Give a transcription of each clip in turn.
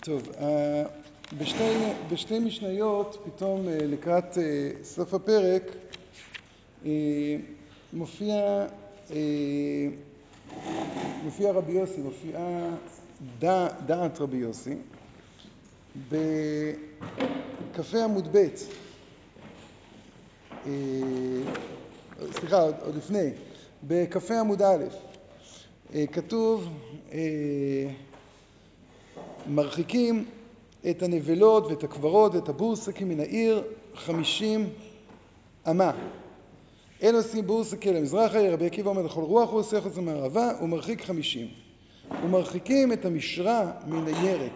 טוב, בשתי, בשתי משניות, פתאום לקראת סוף הפרק, מופיע, מופיע רבי יוסי, מופיעה דעת רבי יוסי, בקפה עמוד ב', סליחה, עוד לפני, בקפה עמוד א', כתוב מרחיקים את הנבלות ואת הקברות ואת הבורסקים מן העיר חמישים אמה. אין עושים בורסקי למזרחה, רבי עקיבא אומר לכל רוח הוא עושה חוץ למערבה, הוא מרחיק חמישים. ומרחיקים את המשרה מן הירק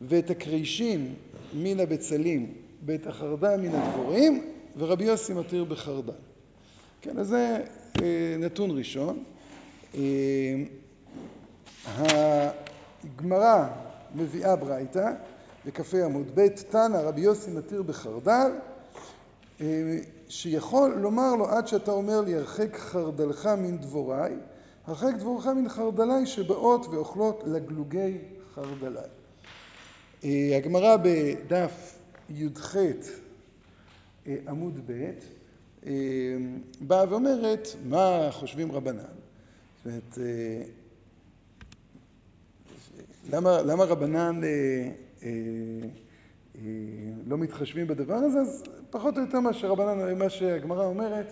ואת הקרישים מן הבצלים ואת החרדל מן הדבורים, ורבי יוסי מתיר בחרדל. כן, אז זה נתון ראשון. הגמרא מביאה ברייתא בקפה עמוד ב', תנא רבי יוסי מתיר בחרדל, שיכול לומר לו עד שאתה אומר לי הרחק חרדלך מן דבוריי, הרחק דבורך מן חרדלי שבאות ואוכלות לגלוגי חרדלי. הגמרא בדף י"ח עמוד ב' באה ואומרת מה חושבים רבנן. זאת אומרת, למה, למה רבנן לא מתחשבים בדבר הזה? אז פחות או יותר מה שרבנן, מה שהגמרא אומרת,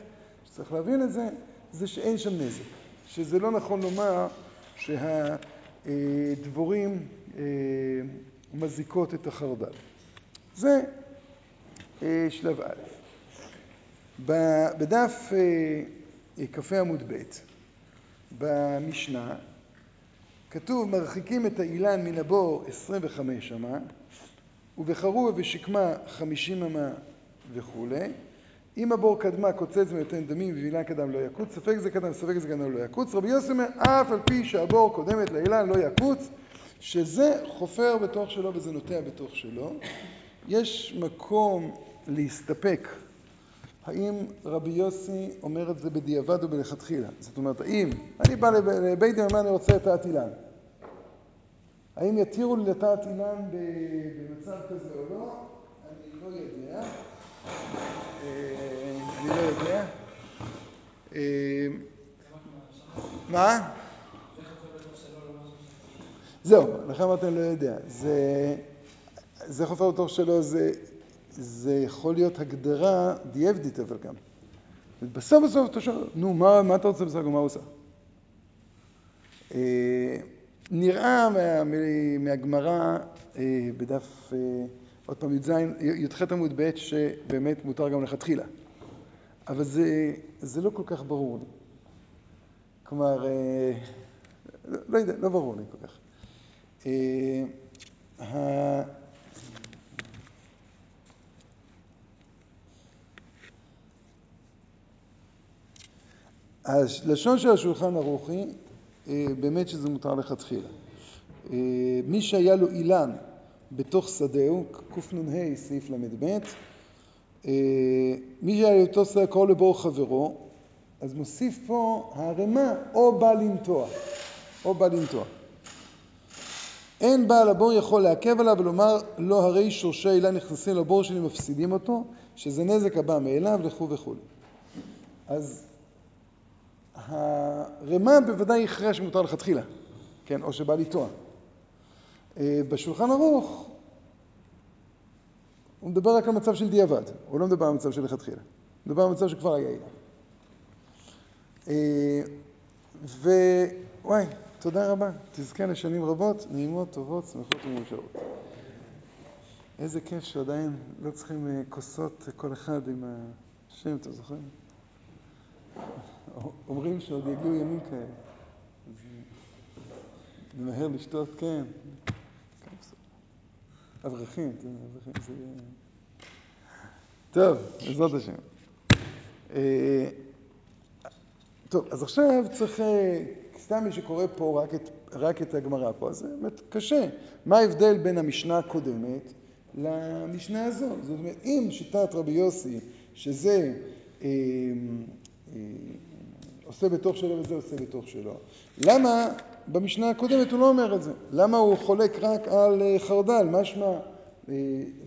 שצריך להבין את זה, זה שאין שם נזק. שזה לא נכון לומר שהדבורים מזיקות את החרדל. זה שלב א'. בדף כ"ה עמוד ב', במשנה, כתוב מרחיקים את האילן מן הבור עשרים וחמש אמה, ובחרוב ובשקמה חמישים אמה וכולי. אם הבור קדמה קוצץ ונותן דמים ואילן קדם לא יקוץ, ספק זה קדם ספק זה קדם לא יקוץ. רבי יוסי אומר אף על פי שהבור קודמת לאילן לא יקוץ, שזה חופר בתוך שלו וזה נוטע בתוך שלו. יש מקום להסתפק האם רבי יוסי אומר את זה בדיעבד או בלכתחילה. זאת אומרת, האם אני בא לבית דין ואומר אני רוצה לטעת אילן, האם יתירו לי לטעת אילן במצב כזה או לא? אני לא יודע. אני לא יודע. מה? זהו, לכן אמרתי אני לא יודע. זה חופר בתוך שלו, זה יכול להיות הגדרה דיעבדית אבל גם. בסוף בסוף אתה שואל, נו מה אתה רוצה בסך הכל, מה הוא עושה? נראה מהגמרא בדף, עוד פעם י"ז, י"ח עמוד ב', שבאמת מותר גם לכתחילה. אבל זה לא כל כך ברור לי. כלומר, לא יודע, לא ברור לי כל כך. הלשון של השולחן ערוך היא באמת שזה מותר לכתחילה. מי שהיה לו אילן בתוך שדהו, קנ"ה סעיף ל"ב, מי שהיה לו אותו שדה קרוב לבור חברו, אז מוסיף פה הערמה או בא לנטוע, או בא לנטוע. אין בעל הבור יכול לעכב עליו ולומר לא הרי שורשי האילן נכנסים לבור שלי מפסידים אותו, שזה נזק הבא מאליו וכו' וכו'. אז הרמה בוודאי הכרעה שמותר לכתחילה, כן, או שבא לטוע. בשולחן ערוך הוא מדבר רק על מצב של דיעבד, הוא לא מדבר על מצב של לכתחילה, הוא מדבר על מצב שכבר היה אילן. ווואי, תודה רבה, תזכה לשנים רבות, נעימות, טובות, שמחות ומאושרות. איזה כיף שעדיין לא צריכים כוסות כל אחד עם השם, אתם זוכרים? אומרים שעוד יגיעו ימים כאלה. נמהר לשתות, כן. אברכים, אברכים זה... טוב, בעזרת השם. טוב, אז עכשיו צריך, סתם מי שקורא פה רק את הגמרא פה, אז זה באמת קשה. מה ההבדל בין המשנה הקודמת למשנה הזאת? זאת אומרת, אם שיטת רבי יוסי, שזה עושה בתוך שלו וזה עושה בתוך שלו. למה במשנה הקודמת הוא לא אומר את זה? למה הוא חולק רק על אה, חרדל? משמע, אה,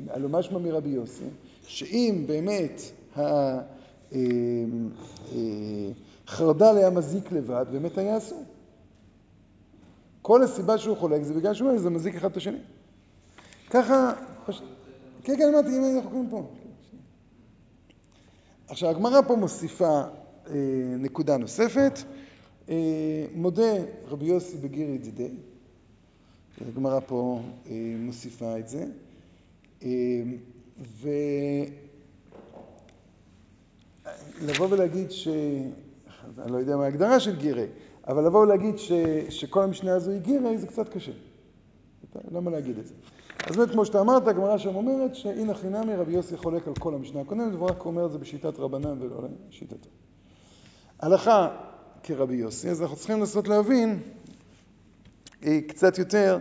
הלא משמע מרבי יוסי, שאם באמת החרדל היה מזיק לבד, באמת היה אסור. כל הסיבה שהוא חולק זה בגלל שהוא אומר שזה מזיק אחד את השני. ככה... כן, כן, אמרתי, אם אנחנו קוראים פה. עכשיו, הגמרא פה מוסיפה אה, נקודה נוספת. אה, מודה רבי יוסי בגיר ידידי. הגמרא פה אה, מוסיפה את זה. אה, ולבוא ולהגיד ש... אני לא יודע מה ההגדרה של גירי, אבל לבוא ולהגיד ש... שכל המשנה הזו היא גירי זה קצת קשה. למה להגיד את זה? אז באמת, כמו שאתה אמרת, הגמרא שם אומרת שהנה חינמי רבי יוסי חולק על כל המשנה הקודמת, והוא רק אומר את זה בשיטת רבנן ולא לשיטתו. הלכה כרבי יוסי, אז אנחנו צריכים לנסות להבין אה, קצת יותר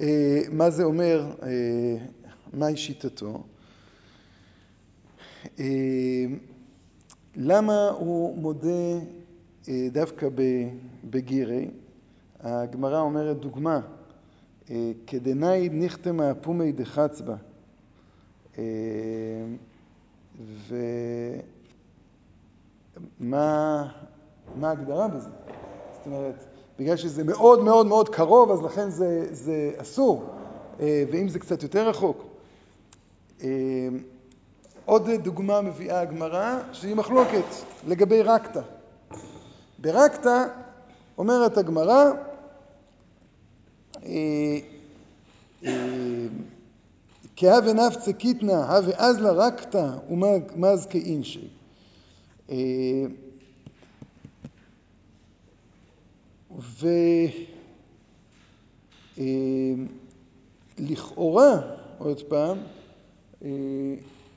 אה, מה זה אומר, אה, מהי שיטתו. למה הוא מודה דווקא בגירי? הגמרא אומרת דוגמה כדנאי נכתמה פומי דחצבה. ומה ההגדרה בזה? זאת אומרת, בגלל שזה מאוד מאוד מאוד קרוב, אז לכן זה, זה אסור, ואם זה קצת יותר רחוק. עוד דוגמה מביאה הגמרא, שהיא מחלוקת לגבי רקטה. ברקטה אומרת הגמרא, כהווה נפצה קיתנא, הווה אזלה רקתא ומז כאינשי. ולכאורה, עוד פעם,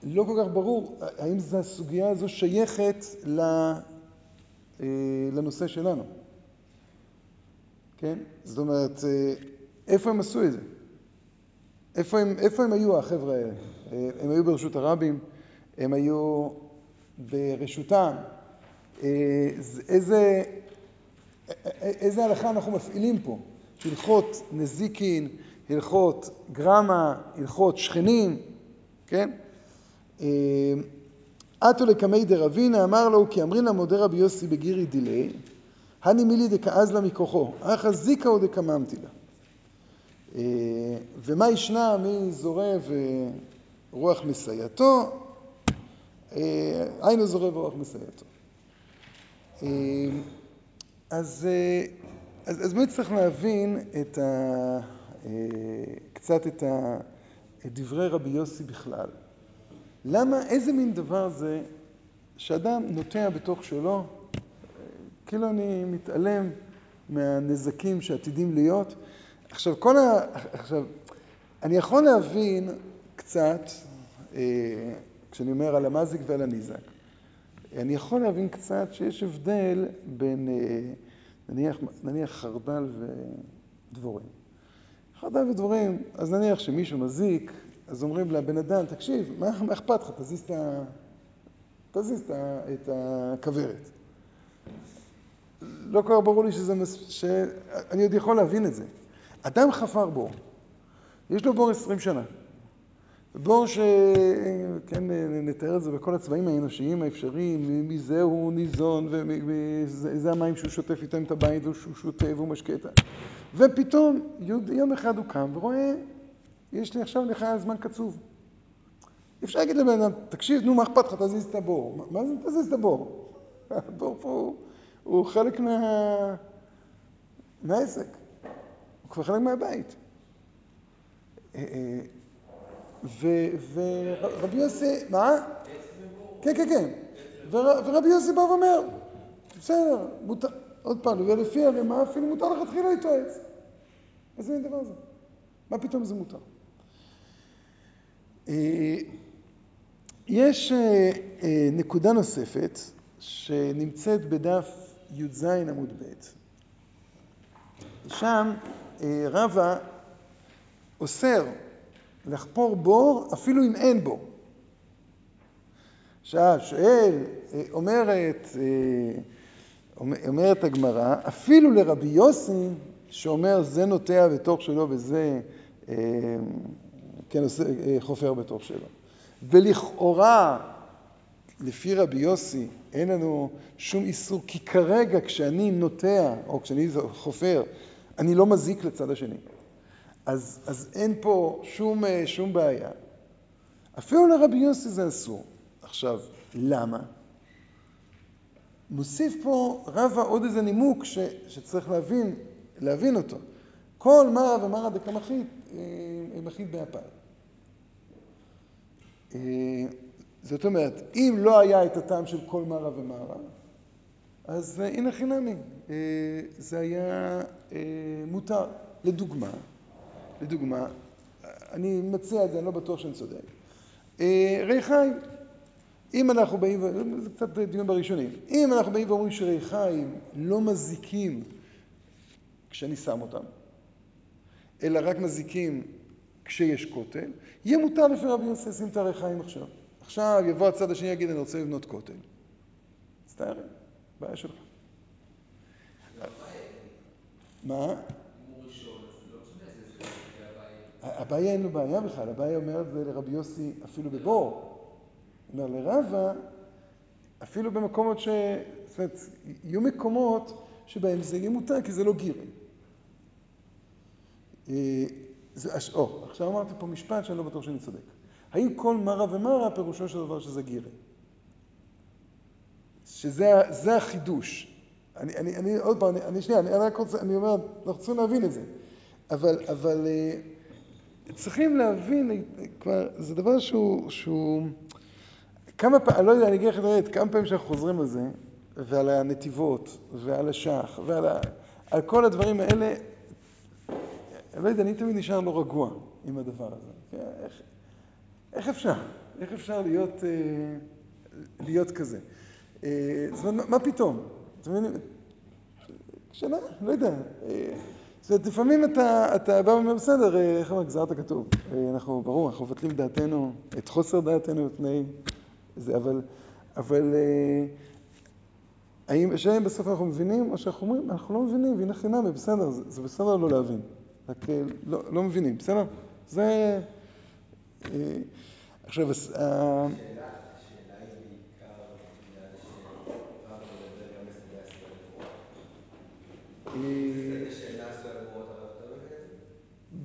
לא כל כך ברור האם הסוגיה הזו שייכת לנושא שלנו. כן? זאת אומרת, איפה הם עשו את זה? איפה הם, איפה הם היו החבר'ה האלה? הם היו ברשות הרבים? הם היו ברשותם? איזה, איזה הלכה אנחנו מפעילים פה? הלכות נזיקין, הלכות גרמה, הלכות שכנים, כן? אתו לקמי דרבינה אמר לו כי אמרינא מודה רבי יוסי בגירי דילי הני מילי דקאזלה מכוחו, אחא זיקה או דקממתי לה. ומה ישנה מי זורע ורוח מסייעתו, היינו זורע ורוח מסייעתו. אז, אז, אז באמת צריך להבין את ה, קצת את, ה, את דברי רבי יוסי בכלל. למה, איזה מין דבר זה שאדם נוטע בתוך שלו, כאילו אני מתעלם מהנזקים שעתידים להיות. עכשיו, כל ה... עכשיו, אני יכול להבין קצת, אה, כשאני אומר על המזיק ועל הניזק, אני יכול להבין קצת שיש הבדל בין, אה, נניח, נניח חרדל ודבורים. חרדל ודבורים, אז נניח שמישהו מזיק, אז אומרים לבן אדם, תקשיב, מה, מה אכפת לך? תזיז את, ה... תזיז את הכוורת. לא כל כך ברור לי שזה, מס... שאני עוד יכול להבין את זה. אדם חפר בור, יש לו בור עשרים שנה. בור ש... כן, נתאר את זה בכל הצבעים האנושיים האפשריים, מזה הוא ניזון, וזה המים שהוא שוטף איתם את הבית, והוא שותה והוא משקה את ה... ופתאום יום אחד הוא קם ורואה, יש לי עכשיו לך זמן קצוב. אפשר להגיד לבן אדם, תקשיב, נו, מה אכפת לך, תזיז את הבור. מה זה תזיז את הבור? הבור פה הוא חלק מה... מהעסק. הוא כבר חלק מהבית. ורבי יוסי, מה? כן, כן, כן. ורבי יוסי בא ואומר, בסדר, עוד פעם, ולפי הרמה אפילו מותר לכתחילה איתו עץ. איזה מין דבר זה? מה פתאום זה מותר? יש נקודה נוספת שנמצאת בדף י"ז עמוד ב'. שם רבא אוסר לחפור בור אפילו אם אין בור. עכשיו, שואל, אומרת, אומרת הגמרא, אפילו לרבי יוסי, שאומר זה נוטע בתוך שלו וזה אה, כן, אה, חופר בתוך שלו. ולכאורה, לפי רבי יוסי, אין לנו שום איסור, כי כרגע כשאני נוטע, או כשאני חופר, אני לא מזיק לצד השני. אז, אז אין פה שום, אה, שום בעיה. אפילו לרבי יוסי זה אסור. עכשיו, למה? מוסיף פה רבא עוד איזה נימוק ש, שצריך להבין, להבין אותו. כל מרא ומרא דקמחית אה, מחית באפיים. אה, זאת אומרת, אם לא היה את הטעם של כל מרא ומרא, אז הנה חינמי, זה היה מותר. לדוגמה, לדוגמה, אני מציע את זה, אני לא בטוח שאני צודק. אה, ריחיים, אם אנחנו באים, זה קצת דיון בראשונים, אם אנחנו באים ואומרים שריחיים לא מזיקים כשאני שם אותם, אלא רק מזיקים כשיש כותל, יהיה מותר לפי רבי יוסי לשים את הריחיים עכשיו. עכשיו יבוא הצד השני ויגיד, אני רוצה לבנות כותל. מצטער, בעיה שלך. מה? אביי אין לו בעיה בכלל, אביי אומר את זה לרבי יוסי אפילו בבור. הוא אומר לרבה, אפילו במקומות ש... זאת אומרת, יהיו מקומות שבהם זה יהיה מותר, כי זה לא גירי. אה, או, עכשיו אמרתי פה משפט שאני לא בטוח שאני צודק. האם כל מרה ומרה פירושו של דבר שזה גירי? שזה החידוש. אני, אני, אני עוד פעם, אני, אני שנייה, אני רק רוצה, אני אומר, אנחנו צריכים להבין את זה. אבל, אבל אה, צריכים להבין, כבר, זה דבר שהוא, שהוא כמה פעמים, לא יודע, אני אגיד לך את כמה פעמים שאנחנו חוזרים על זה, ועל הנתיבות, ועל השח, ועל ה, על כל הדברים האלה, לא יודע, אני תמיד נשאר לא רגוע עם הדבר הזה. איך, איך אפשר? איך אפשר להיות, אה, להיות כזה? אה, זאת אומרת, מה פתאום? אתם מבינים? שאלה, לא יודע. אה, זאת אומרת, לפעמים אתה, אתה בא ואומר, בסדר, איך אומר, גזרת כתוב. אנחנו, ברור, אנחנו מבטלים דעתנו, את חוסר דעתנו מפני זה, אבל, אבל האם, השאלה אם בסוף אנחנו מבינים, או שאנחנו אומרים, אנחנו לא מבינים, והנה חינמי, בסדר, זה, זה בסדר לא להבין. רק לא, לא מבינים, בסדר? זה... עכשיו, השאלה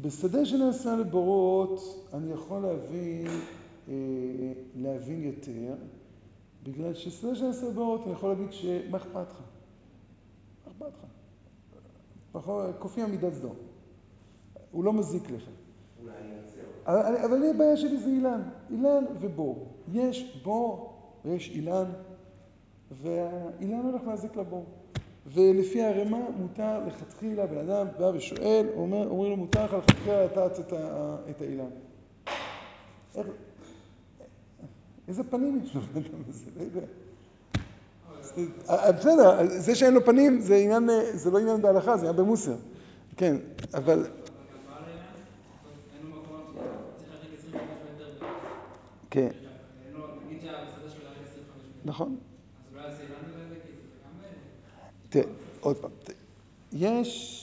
בשדה שנעשה לבורות, אני יכול להבין, אה, להבין יותר, בגלל ששדה שנעשה לבורות, אני יכול להגיד שמה אכפת לך? מה אכפת לך? קופי עמידת סדום. הוא לא מזיק לך. אבל הבעיה שלי זה אילן, אילן ובור. יש בור ויש אילן, והאילן הולך להזיק לבור. ולפי הערימה מותר לכתחילה, בן אדם בא ושואל, אומר, אומרים לו מותר לך לכתחילה לטעת את האילן. איזה פנים יש לו בן אדם הזה, לא יודע. בסדר, זה שאין לו פנים זה עניין, זה לא עניין בהלכה, זה עניין במוסר. כן, אבל... כן. נגיד שהשדה שלו ירד 25 מטר. נכון. אז אולי זה אילן בגלל זה? כאילו זה גם... תראה, עוד פעם, יש...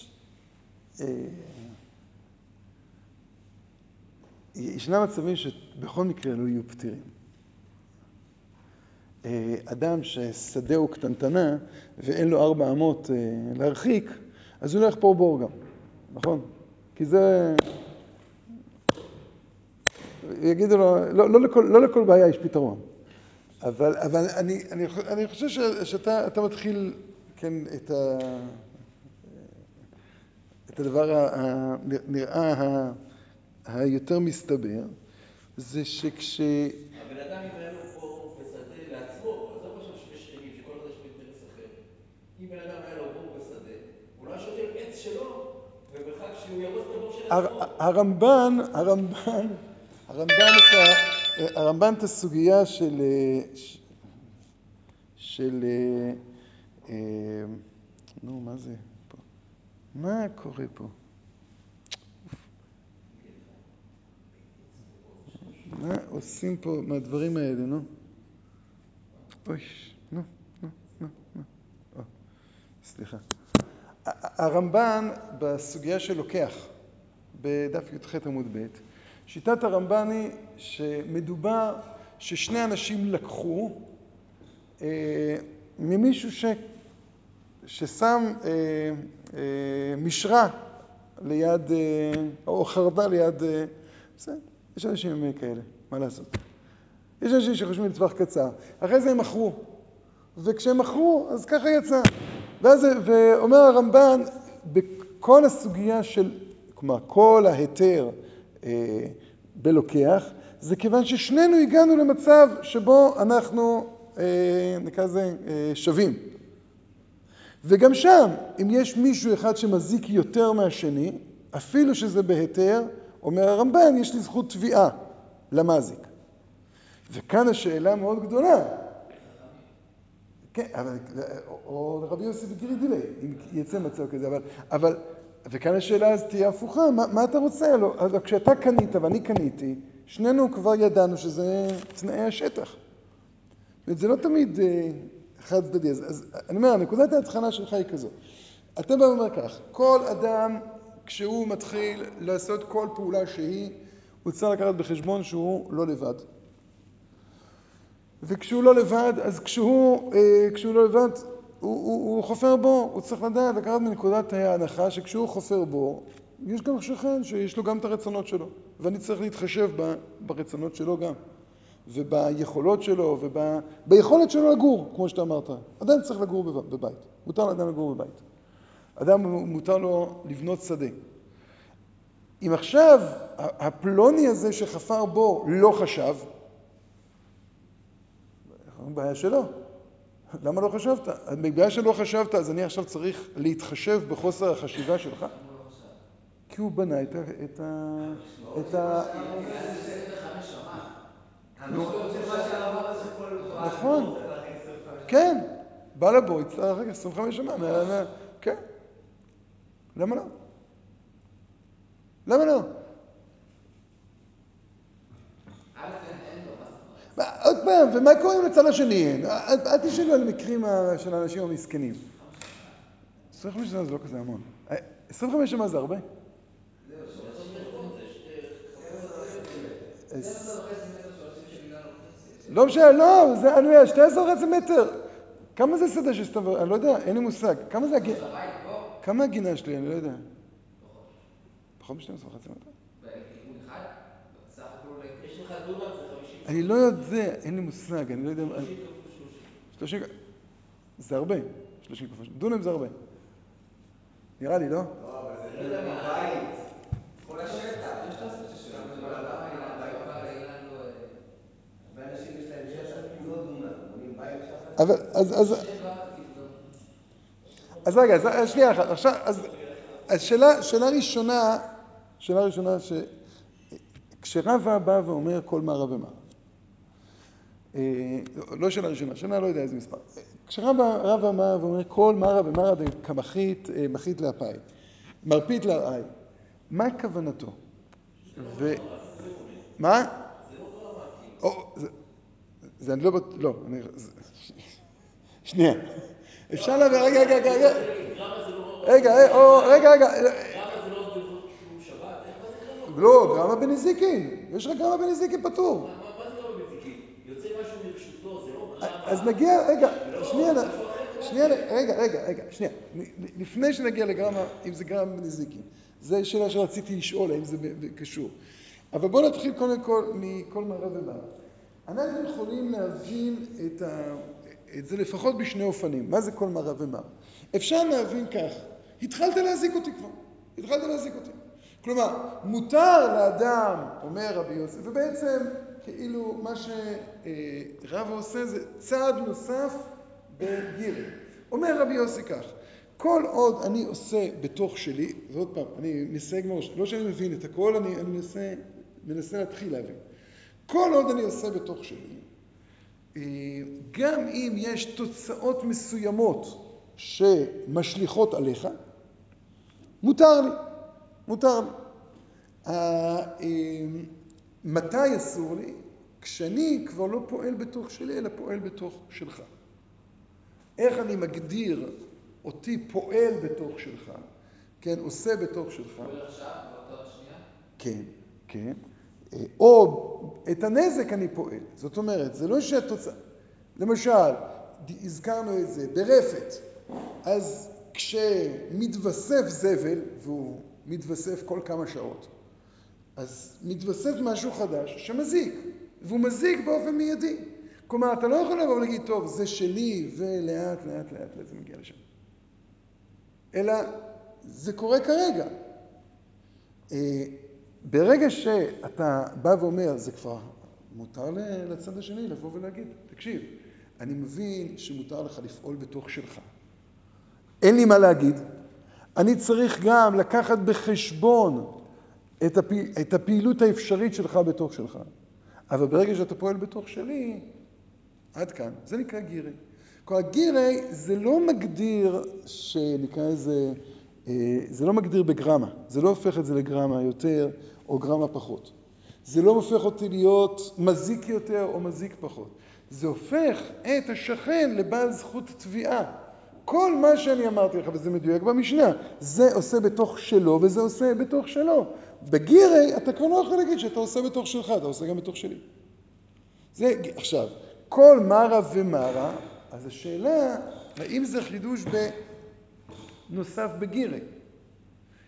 ישנם מצבים שבכל מקרה לא יהיו פתירים. אדם ששדהו קטנטנה ואין לו ארבע אמות להרחיק, אז הוא הולך פה בור גם, נכון? כי זה... יגידו לו, לא, לא, לכל, לא לכל בעיה יש פתרון. אבל, אבל אני, אני, אני חושב שאתה מתחיל, כן, את, ה, את הדבר הנראה היותר מסתבר, זה שכש... הבן אדם לו בור בשדה לעצמו, אז לא חושב שבשכנים, שכל אחד יש לו אינטרס אחר. אם בן אדם היה לו בור בשדה, הוא לא היה שותל עץ שלו, ובמרחק שהוא ירוס את הבור של עצמו. הרמב"ן, הרמב"ן, הרמב"ן את, ה, הרמב"ן את הסוגיה של, של, נו, מה זה פה? מה קורה פה? מה עושים פה מהדברים האלה, נו? אוי, נו, נו, נו, נו. סליחה. הרמב"ן בסוגיה של לוקח, בדף י"ח עמוד ב', שיטת הרמב"ן היא שמדובר ששני אנשים לקחו אה, ממישהו ש, ששם אה, אה, משרה ליד, אה, או חרדה ליד... אה, יש אנשים כאלה, מה לעשות? יש אנשים שחושבים לטווח קצר. אחרי זה הם מכרו. וכשהם מכרו, אז ככה יצא. ואז, ואומר הרמב"ן, בכל הסוגיה של, כלומר, כל ההיתר אה, בלוקח, זה כיוון ששנינו הגענו למצב שבו אנחנו, אה, נקרא לזה, אה, שווים. וגם שם, אם יש מישהו אחד שמזיק יותר מהשני, אפילו שזה בהיתר, אומר הרמב"ן, יש לי זכות תביעה למזיק. וכאן השאלה מאוד גדולה. כן, אבל, או רבי יוסי בגירי דילי, אם יצא מצב כזה, אבל, אבל, וכאן השאלה אז תהיה הפוכה, מה, מה אתה רוצה? לא, אז כשאתה קנית ואני קניתי, שנינו כבר ידענו שזה תנאי השטח. זה לא תמיד אה, חד צדדי. אז, אז אני אומר, נקודת ההתחלה שלך היא כזאת. אתה בא ואומר כך, כל אדם, כשהוא מתחיל לעשות כל פעולה שהיא, הוא צריך לקחת בחשבון שהוא לא לבד. וכשהוא לא לבד, אז כשהוא, אה, כשהוא לא לבד, הוא, הוא, הוא חופר בו, הוא צריך לדעת לקחת מנקודת ההנחה שכשהוא חופר בו, יש גם שכן שיש לו גם את הרצונות שלו, ואני צריך להתחשב ברצונות שלו גם, וביכולות שלו, וביכולת שלו לגור, כמו שאתה אמרת. אדם צריך לגור בבית, מותר לאדם לגור בבית. אדם מותר לו לבנות שדה. אם עכשיו הפלוני הזה שחפר בו לא חשב, בעיה שלו. למה לא חשבת? בגלל שלא חשבת, אז אני עכשיו צריך להתחשב בחוסר החשיבה שלך? כי הוא בנה את ה... את ה... את ה... נכון, כן, בא לבוא, יצטרך אחר כך 25 שנה, כן, למה לא? למה לא? עוד פעם, ומה קורה עם הצד השני? אל תשאלו על מקרים של האנשים המסכנים. 25 שנה זה לא כזה המון. 25 שנה זה הרבה? לא משנה, לא, זה, אני אומר, 12 וחצי מטר. כמה זה שדה של סתם, אני לא יודע, אין לי מושג. כמה זה הגינה? כמה הגינה שלי, אני לא יודע. פחות מ-12 וחצי מטר? יש לך דונם זה 50. אני לא יודע, אין לי מושג, אני לא יודע... 30 כפול 30. זה הרבה, 30 כפול 30. דונם זה הרבה. נראה לי, לא? לא, אבל זה בית. כל השטח. יש את הספציה שלנו. הרבה אנשים יש להם שטח, לא דונם, בונים בית שטח. אבל, אז... אז רגע, אז שנייה אחת, עכשיו, אז שאלה ראשונה, שאלה ראשונה ש... כשרבא בא ואומר כל מערב ומערב, אה, לא שאלה ראשונה, שנה לא יודע איזה מספר, כשרבא בא ואומר כל מערב ומערב כמחית, אה, מחית לאפיים, מרפית לארעי, מה כוונתו? ו... מה? זה אני לא בטוח, לא. שנייה. אפשר להביא, רגע, רגע, רגע, רגע, רגע, רגע, רגע, לא, גרמה בנזיקין. יש לך גרמה בנזיקין פטור. מה זה גרמה בנזיקין? יוצא משהו מרשותו, זה לא גרמה... אז נגיע, רגע, שנייה, שנייה, רגע, רגע, רגע, שנייה. לפני שנגיע לגרמה, אם זה גרמה בנזיקין, זו שאלה שרציתי לשאול, האם זה קשור. אבל בואו נתחיל קודם כל מכל מערב ומערב. אנחנו יכולים להבין את, ה... את זה לפחות בשני אופנים. מה זה כל מערב ומערב? אפשר להבין כך, התחלת להזיק אותי כבר, התחלת להזיק אותי. כלומר, מותר לאדם, אומר רבי יוסף, ובעצם כאילו מה שרבא עושה זה צעד נוסף בגירי. אומר רבי יוסי כך, כל עוד אני עושה בתוך שלי, ועוד פעם, אני מסייג מראש, לא שאני מבין את הכל, אני, אני מנסה, מנסה להתחיל להבין. כל עוד אני עושה בתוך שלי, גם אם יש תוצאות מסוימות שמשליכות עליך, מותר לי. מותר לי. אמ, מתי אסור לי? כשאני כבר לא פועל בתוך שלי, אלא פועל בתוך שלך. איך אני מגדיר אותי פועל בתוך שלך, כן, עושה בתוך שלך. פועל עכשיו, באותה שנייה? כן, כן. אה, או את הנזק אני פועל. זאת אומרת, זה לא שהתוצאה... למשל, הזכרנו את זה ברפת, אז כשמתווסף זבל, והוא מתווסף כל כמה שעות, אז מתווסף משהו חדש שמזיק, והוא מזיק באופן מיידי. כלומר, אתה לא יכול לבוא ולהגיד, טוב, זה שלי, ולאט, לאט, לאט, לאט זה מגיע לשם. אלא זה קורה כרגע. ברגע שאתה בא ואומר, זה כבר מותר לצד השני לבוא ולהגיד, תקשיב, אני מבין שמותר לך לפעול בתוך שלך. אין לי מה להגיד. אני צריך גם לקחת בחשבון את, הפי, את הפעילות האפשרית שלך בתוך שלך. אבל ברגע שאתה פועל בתוך שלי, עד כאן. זה נקרא גירי. כלומר, גירי זה לא מגדיר, שנקרא אה, זה לא מגדיר בגרמה. זה לא הופך את זה לגרמה יותר או גרמה פחות. זה לא הופך אותי להיות מזיק יותר או מזיק פחות. זה הופך את השכן לבעל זכות תביעה. כל מה שאני אמרתי לך, וזה מדויק במשנה, זה עושה בתוך שלו וזה עושה בתוך שלו. בגירי אתה כבר לא יכול להגיד שאתה עושה בתוך שלך, אתה עושה גם בתוך שלי. זה, עכשיו, כל מרה ומרה, אז השאלה, האם זה חידוש בנוסף בגירי?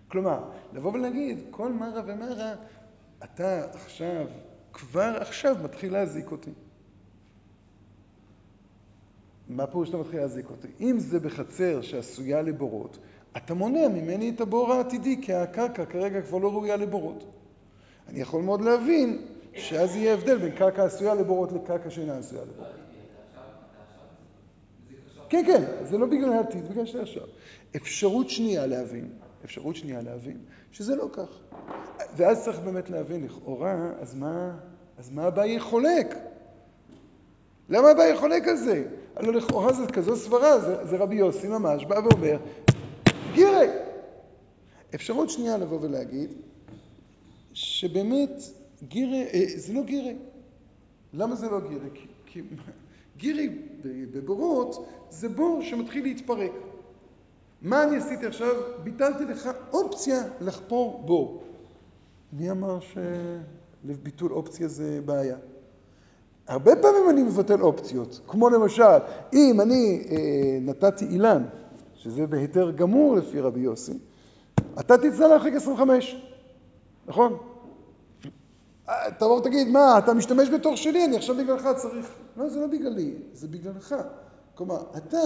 כלומר, לבוא ולהגיד, כל מרה ומרה, אתה עכשיו, כבר עכשיו מתחיל להזיק אותי. מה פירוש שאתה מתחיל להזיק אותי? אם זה בחצר שעשויה לבורות, אתה מונע ממני את הבור העתידי, כי הקרקע כרגע כבר לא ראויה לבורות. אני יכול מאוד להבין שאז יהיה הבדל בין קרקע עשויה לבורות לקרקע שאינה עשויה לבורות. כן, כן, זה לא בגלל העתיד, בגלל שזה עכשיו. אפשרות שנייה להבין, אפשרות שנייה להבין, שזה לא כך. ואז צריך באמת להבין, לכאורה, אז מה, אז מה אביי חולק? למה אביי חולק על זה? הלוא לכאורה זה כזו סברה, זה, זה רבי יוסי ממש בא ואומר, גירי. אפשרות שנייה לבוא ולהגיד, שבאמת גירי, אה, זה לא גירי. למה זה לא גירי? כי, כי גירי בבורות זה בור שמתחיל להתפרק. מה אני עשיתי עכשיו? ביטלתי לך אופציה לחפור בור. מי אמר שלביטול אופציה זה בעיה? הרבה פעמים אני מבטל אופציות, כמו למשל, אם אני אה, נתתי אילן, שזה בהיתר גמור לפי רבי יוסי, אתה תצא להרחיק 25, נכון? תבוא ותגיד, מה, אתה משתמש בתור שלי, אני עכשיו בגללך צריך... לא, זה לא בגללי, זה בגללך. כלומר, אתה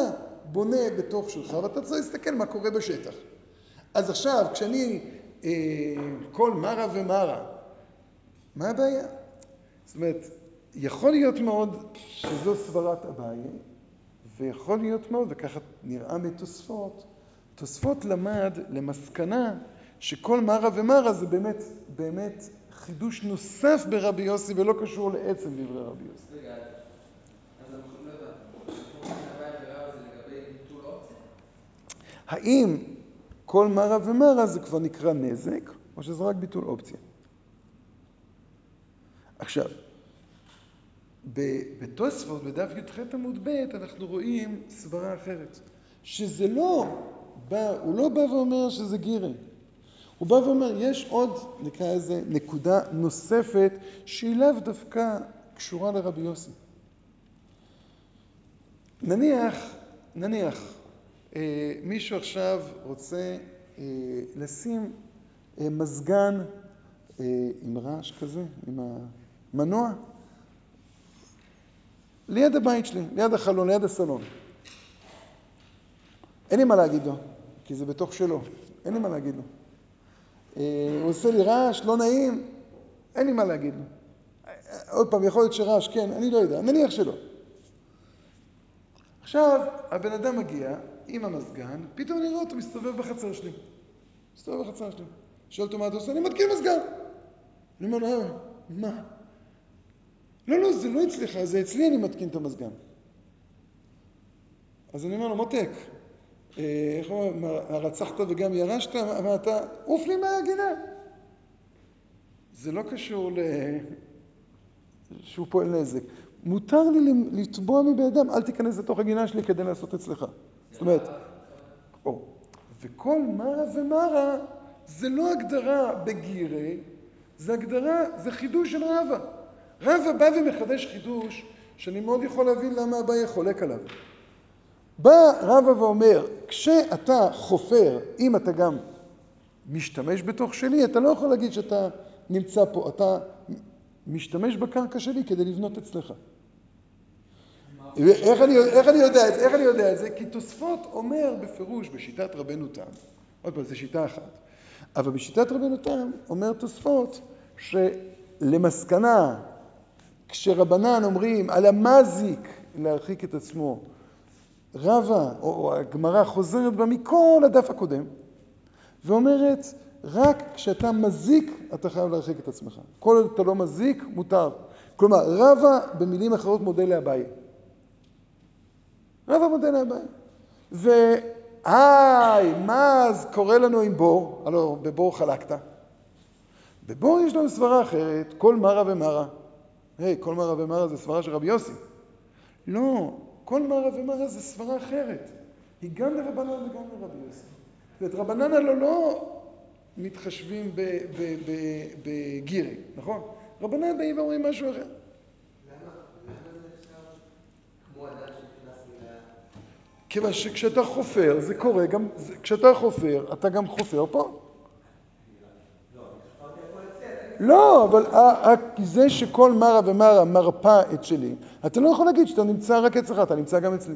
בונה בתוך שלך ואתה צריך להסתכל מה קורה בשטח. אז עכשיו, כשאני אה, כל מרה ומרה, מה הבעיה? זאת אומרת, יכול להיות מאוד שזו סברת אביי, ויכול להיות מאוד, וככה נראה מתוספות, תוספות למד למסקנה שכל מרה ומרה זה באמת, באמת חידוש נוסף ברבי יוסי ולא קשור לעצם דברי רבי יוסי. רגע, אז אנחנו לא האם כל מרה ומרה זה כבר נקרא נזק, או שזה רק ביטול אופציה? עכשיו, בתוספות, בדף י"ח עמוד ב', אנחנו רואים סברה אחרת, שזה לא בא, הוא לא בא ואומר שזה גירי. הוא בא ואומר, יש עוד, נקרא לזה, נקודה נוספת שהיא לאו דווקא קשורה לרבי יוסי. נניח, נניח, אה, מישהו עכשיו רוצה אה, לשים אה, מזגן אה, עם רעש כזה, עם המנוע, ליד הבית שלי, ליד החלון, ליד הסלון. אין לי מה להגיד לו, כי זה בתוך שלו, אין לי מה להגיד לו. אה, הוא עושה לי רעש, לא נעים, אין לי מה להגיד לו. עוד פעם, יכול להיות שרעש, כן, אני לא יודע, נניח שלא. עכשיו, הבן אדם מגיע עם המזגן, פתאום אני רואה אותו מסתובב בחצר שלי. מסתובב בחצר שלי. שואל אותו מה אתה עושה? אני מתקין מזגן. אני אומר לו, אה, מה? לא, לא, זה לא אצלך, זה אצלי אני מתקין את המזגן. אז אני אומר לו, מותק, איך אומרים, רצחת וגם ירשת? אתה, עוף לי מהגינה. זה לא קשור ל... שהוא פועל נזק. מותר לי לתבוע מבן אדם, אל תיכנס לתוך הגינה שלי כדי לעשות אצלך. זאת אומרת, וכל מרה ומרה זה לא הגדרה בגירי, זה הגדרה, זה חידוש של רבא. רבא בא ומחדש חידוש שאני מאוד יכול להבין למה אביי חולק עליו. בא רבא ואומר, כשאתה חופר, אם אתה גם משתמש בתוך שלי, אתה לא יכול להגיד שאתה נמצא פה, אתה משתמש בקרקע שלי כדי לבנות אצלך. איך אני, איך, אני יודע, איך אני יודע את זה? כי תוספות אומר בפירוש בשיטת רבנו תם, עוד פעם, זו שיטה אחת, אבל בשיטת רבנו תם אומר תוספות שלמסקנה, כשרבנן אומרים על המזיק להרחיק את עצמו, רבה, או הגמרא חוזרת בה מכל הדף הקודם, ואומרת, רק כשאתה מזיק, אתה חייב להרחיק את עצמך. כל עוד אתה לא מזיק, מותר. כלומר, רבה, במילים אחרות, מודה לאביי. רבה מודה לאביי. והי, מה אז קורה לנו עם בור? הלוא בבור חלקת. בבור יש לנו סברה אחרת, כל מרה ומרה. היי, כל מרה ומרה זה סברה של רבי יוסי. לא, כל מרה ומרה זה סברה אחרת. היא גם לרבנן וגם לרבי יוסי. זאת אומרת, רבנן הלא לא מתחשבים בגירי, נכון? רבנן באים ואומרים משהו אחר. כיוון שכשאתה חופר, זה קורה גם, כשאתה חופר, אתה גם חופר פה. לא, אבל זה שכל מרה ומרה מרפה את שלי, אתה לא יכול להגיד שאתה נמצא רק אצלך, אתה נמצא גם אצלי.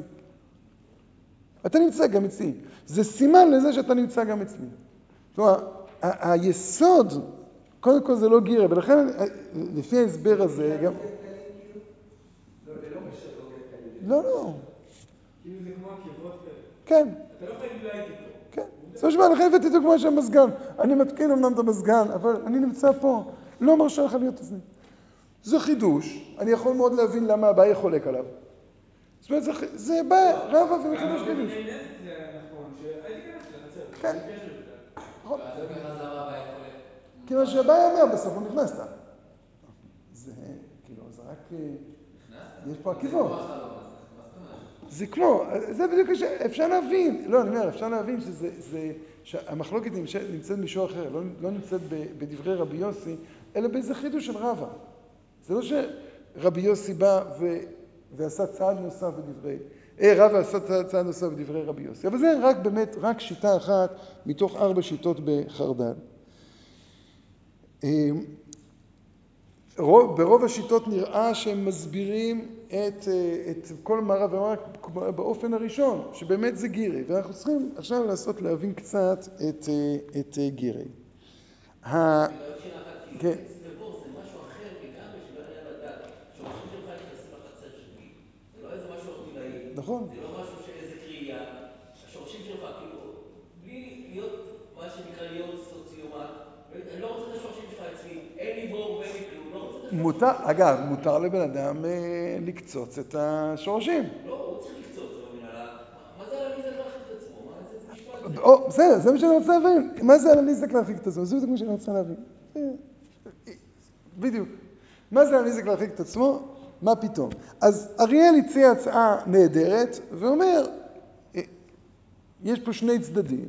אתה נמצא גם אצלי. זה סימן לזה שאתה נמצא גם אצלי. אומרת, היסוד, קודם כל זה לא גירה, ולכן לפי ההסבר הזה גם... לא, לא. כאילו זה כמו עקבות כאלה. כן. אתה לא יכול להגיד לא הייתי כן. זה משמע, לכן הבאתי אותו כמו שם מזגן. אני מתקין אמנם את המזגן, אבל אני נמצא פה. לא מרשה לך להיות אצלי. זה חידוש, אני יכול מאוד להבין למה אביי חולק עליו. זאת אומרת, זה בא רבא ומחדש חידוש. זה נכון, כנס לחצר. כן. נכון. אז? כיוון שאביי אומר, בסוף לא נכנסת. זה, כאילו, זה רק... יש פה עקיבות. זה כמו, זה בדיוק, אפשר להבין, לא, אני אומר, אפשר להבין שזה, זה, שהמחלוקת נמצאת במישור אחר, לא, לא נמצאת בדברי רבי יוסי, אלא באיזה חידוש של רבא. זה לא שרבי יוסי בא ו, ועשה צעד נוסף בדברי, אה, רבא עשה צעד נוסף בדברי רבי יוסי, אבל זה רק באמת, רק שיטה אחת מתוך ארבע שיטות בחרדל. ברוב השיטות נראה שהם מסבירים את, את כל מערב ומערב באופן הראשון, שבאמת זה גירי, ואנחנו צריכים עכשיו לעשות להבין קצת את, את גירי. כן. לדעת. שורשים שלך נכנסים לחצר שלי. זה לא. נכון. זה לא משהו שאיזה קריאה. השורשים שלך, כאילו, בלי להיות, מה שנקרא להיות סוציומט, אני לא רוצה את השורשים שלך אצלי. אין לי בור ואין לי כלום. לא רוצה את השורשים. מותר, אגב, מותר לבן אדם לקצוץ את השורשים. לא, הוא צריך לקצוץ, מה זה על הניזק להרחיק את עצמו? מה איזה משפט זה? בסדר, זה מה שאני רוצה להבין. מה זה על הניזק להרחיק את עצמו? זה בדיוק מה שאני רוצה להבין. בדיוק. מה זה הנזק להרחיק את עצמו? מה פתאום? אז אריאל הציע הצעה נהדרת, ואומר, יש פה שני צדדים,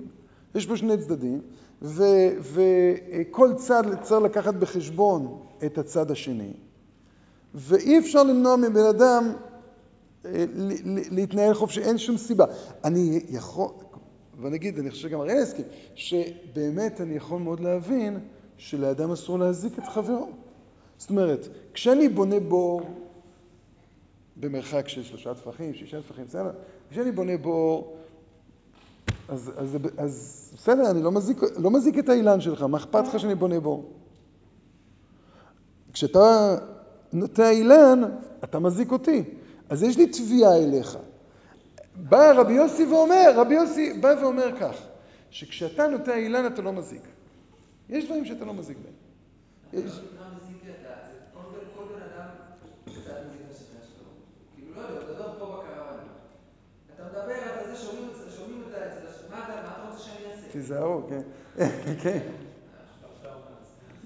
יש פה שני צדדים, וכל צד צריך לקחת בחשבון את הצד השני, ואי אפשר למנוע מבן אדם להתנהל חופשי, אין שום סיבה. אני יכול, ונגיד, אני חושב שגם אריאל הסכים, שבאמת אני יכול מאוד להבין שלאדם אסור להזיק את חברו. זאת אומרת, כשאני בונה בור במרחק של שלושה טפחים, שישה טפחים, בסדר? כשאני בונה בור, אז, אז, אז בסדר, אני לא מזיק, לא מזיק את האילן שלך, מה אכפת לך שאני בונה בור? כשאתה נוטע אילן, אתה מזיק אותי. אז יש לי תביעה אליך. בא רבי יוסי ואומר, רבי יוסי בא ואומר כך, שכשאתה נוטע אילן אתה לא מזיק. יש דברים שאתה לא מזיק בהם. זה לא נקרא מזיק אתה, כל בן אדם קצת מזיק לשכן שלו. כאילו, לא יודע, הוא מדבר פה בקרוונים. אתה מדבר, אתה זה, שומעים את זה, מה אתה רוצה שאני אעשה? תיזהרו, כן. כן.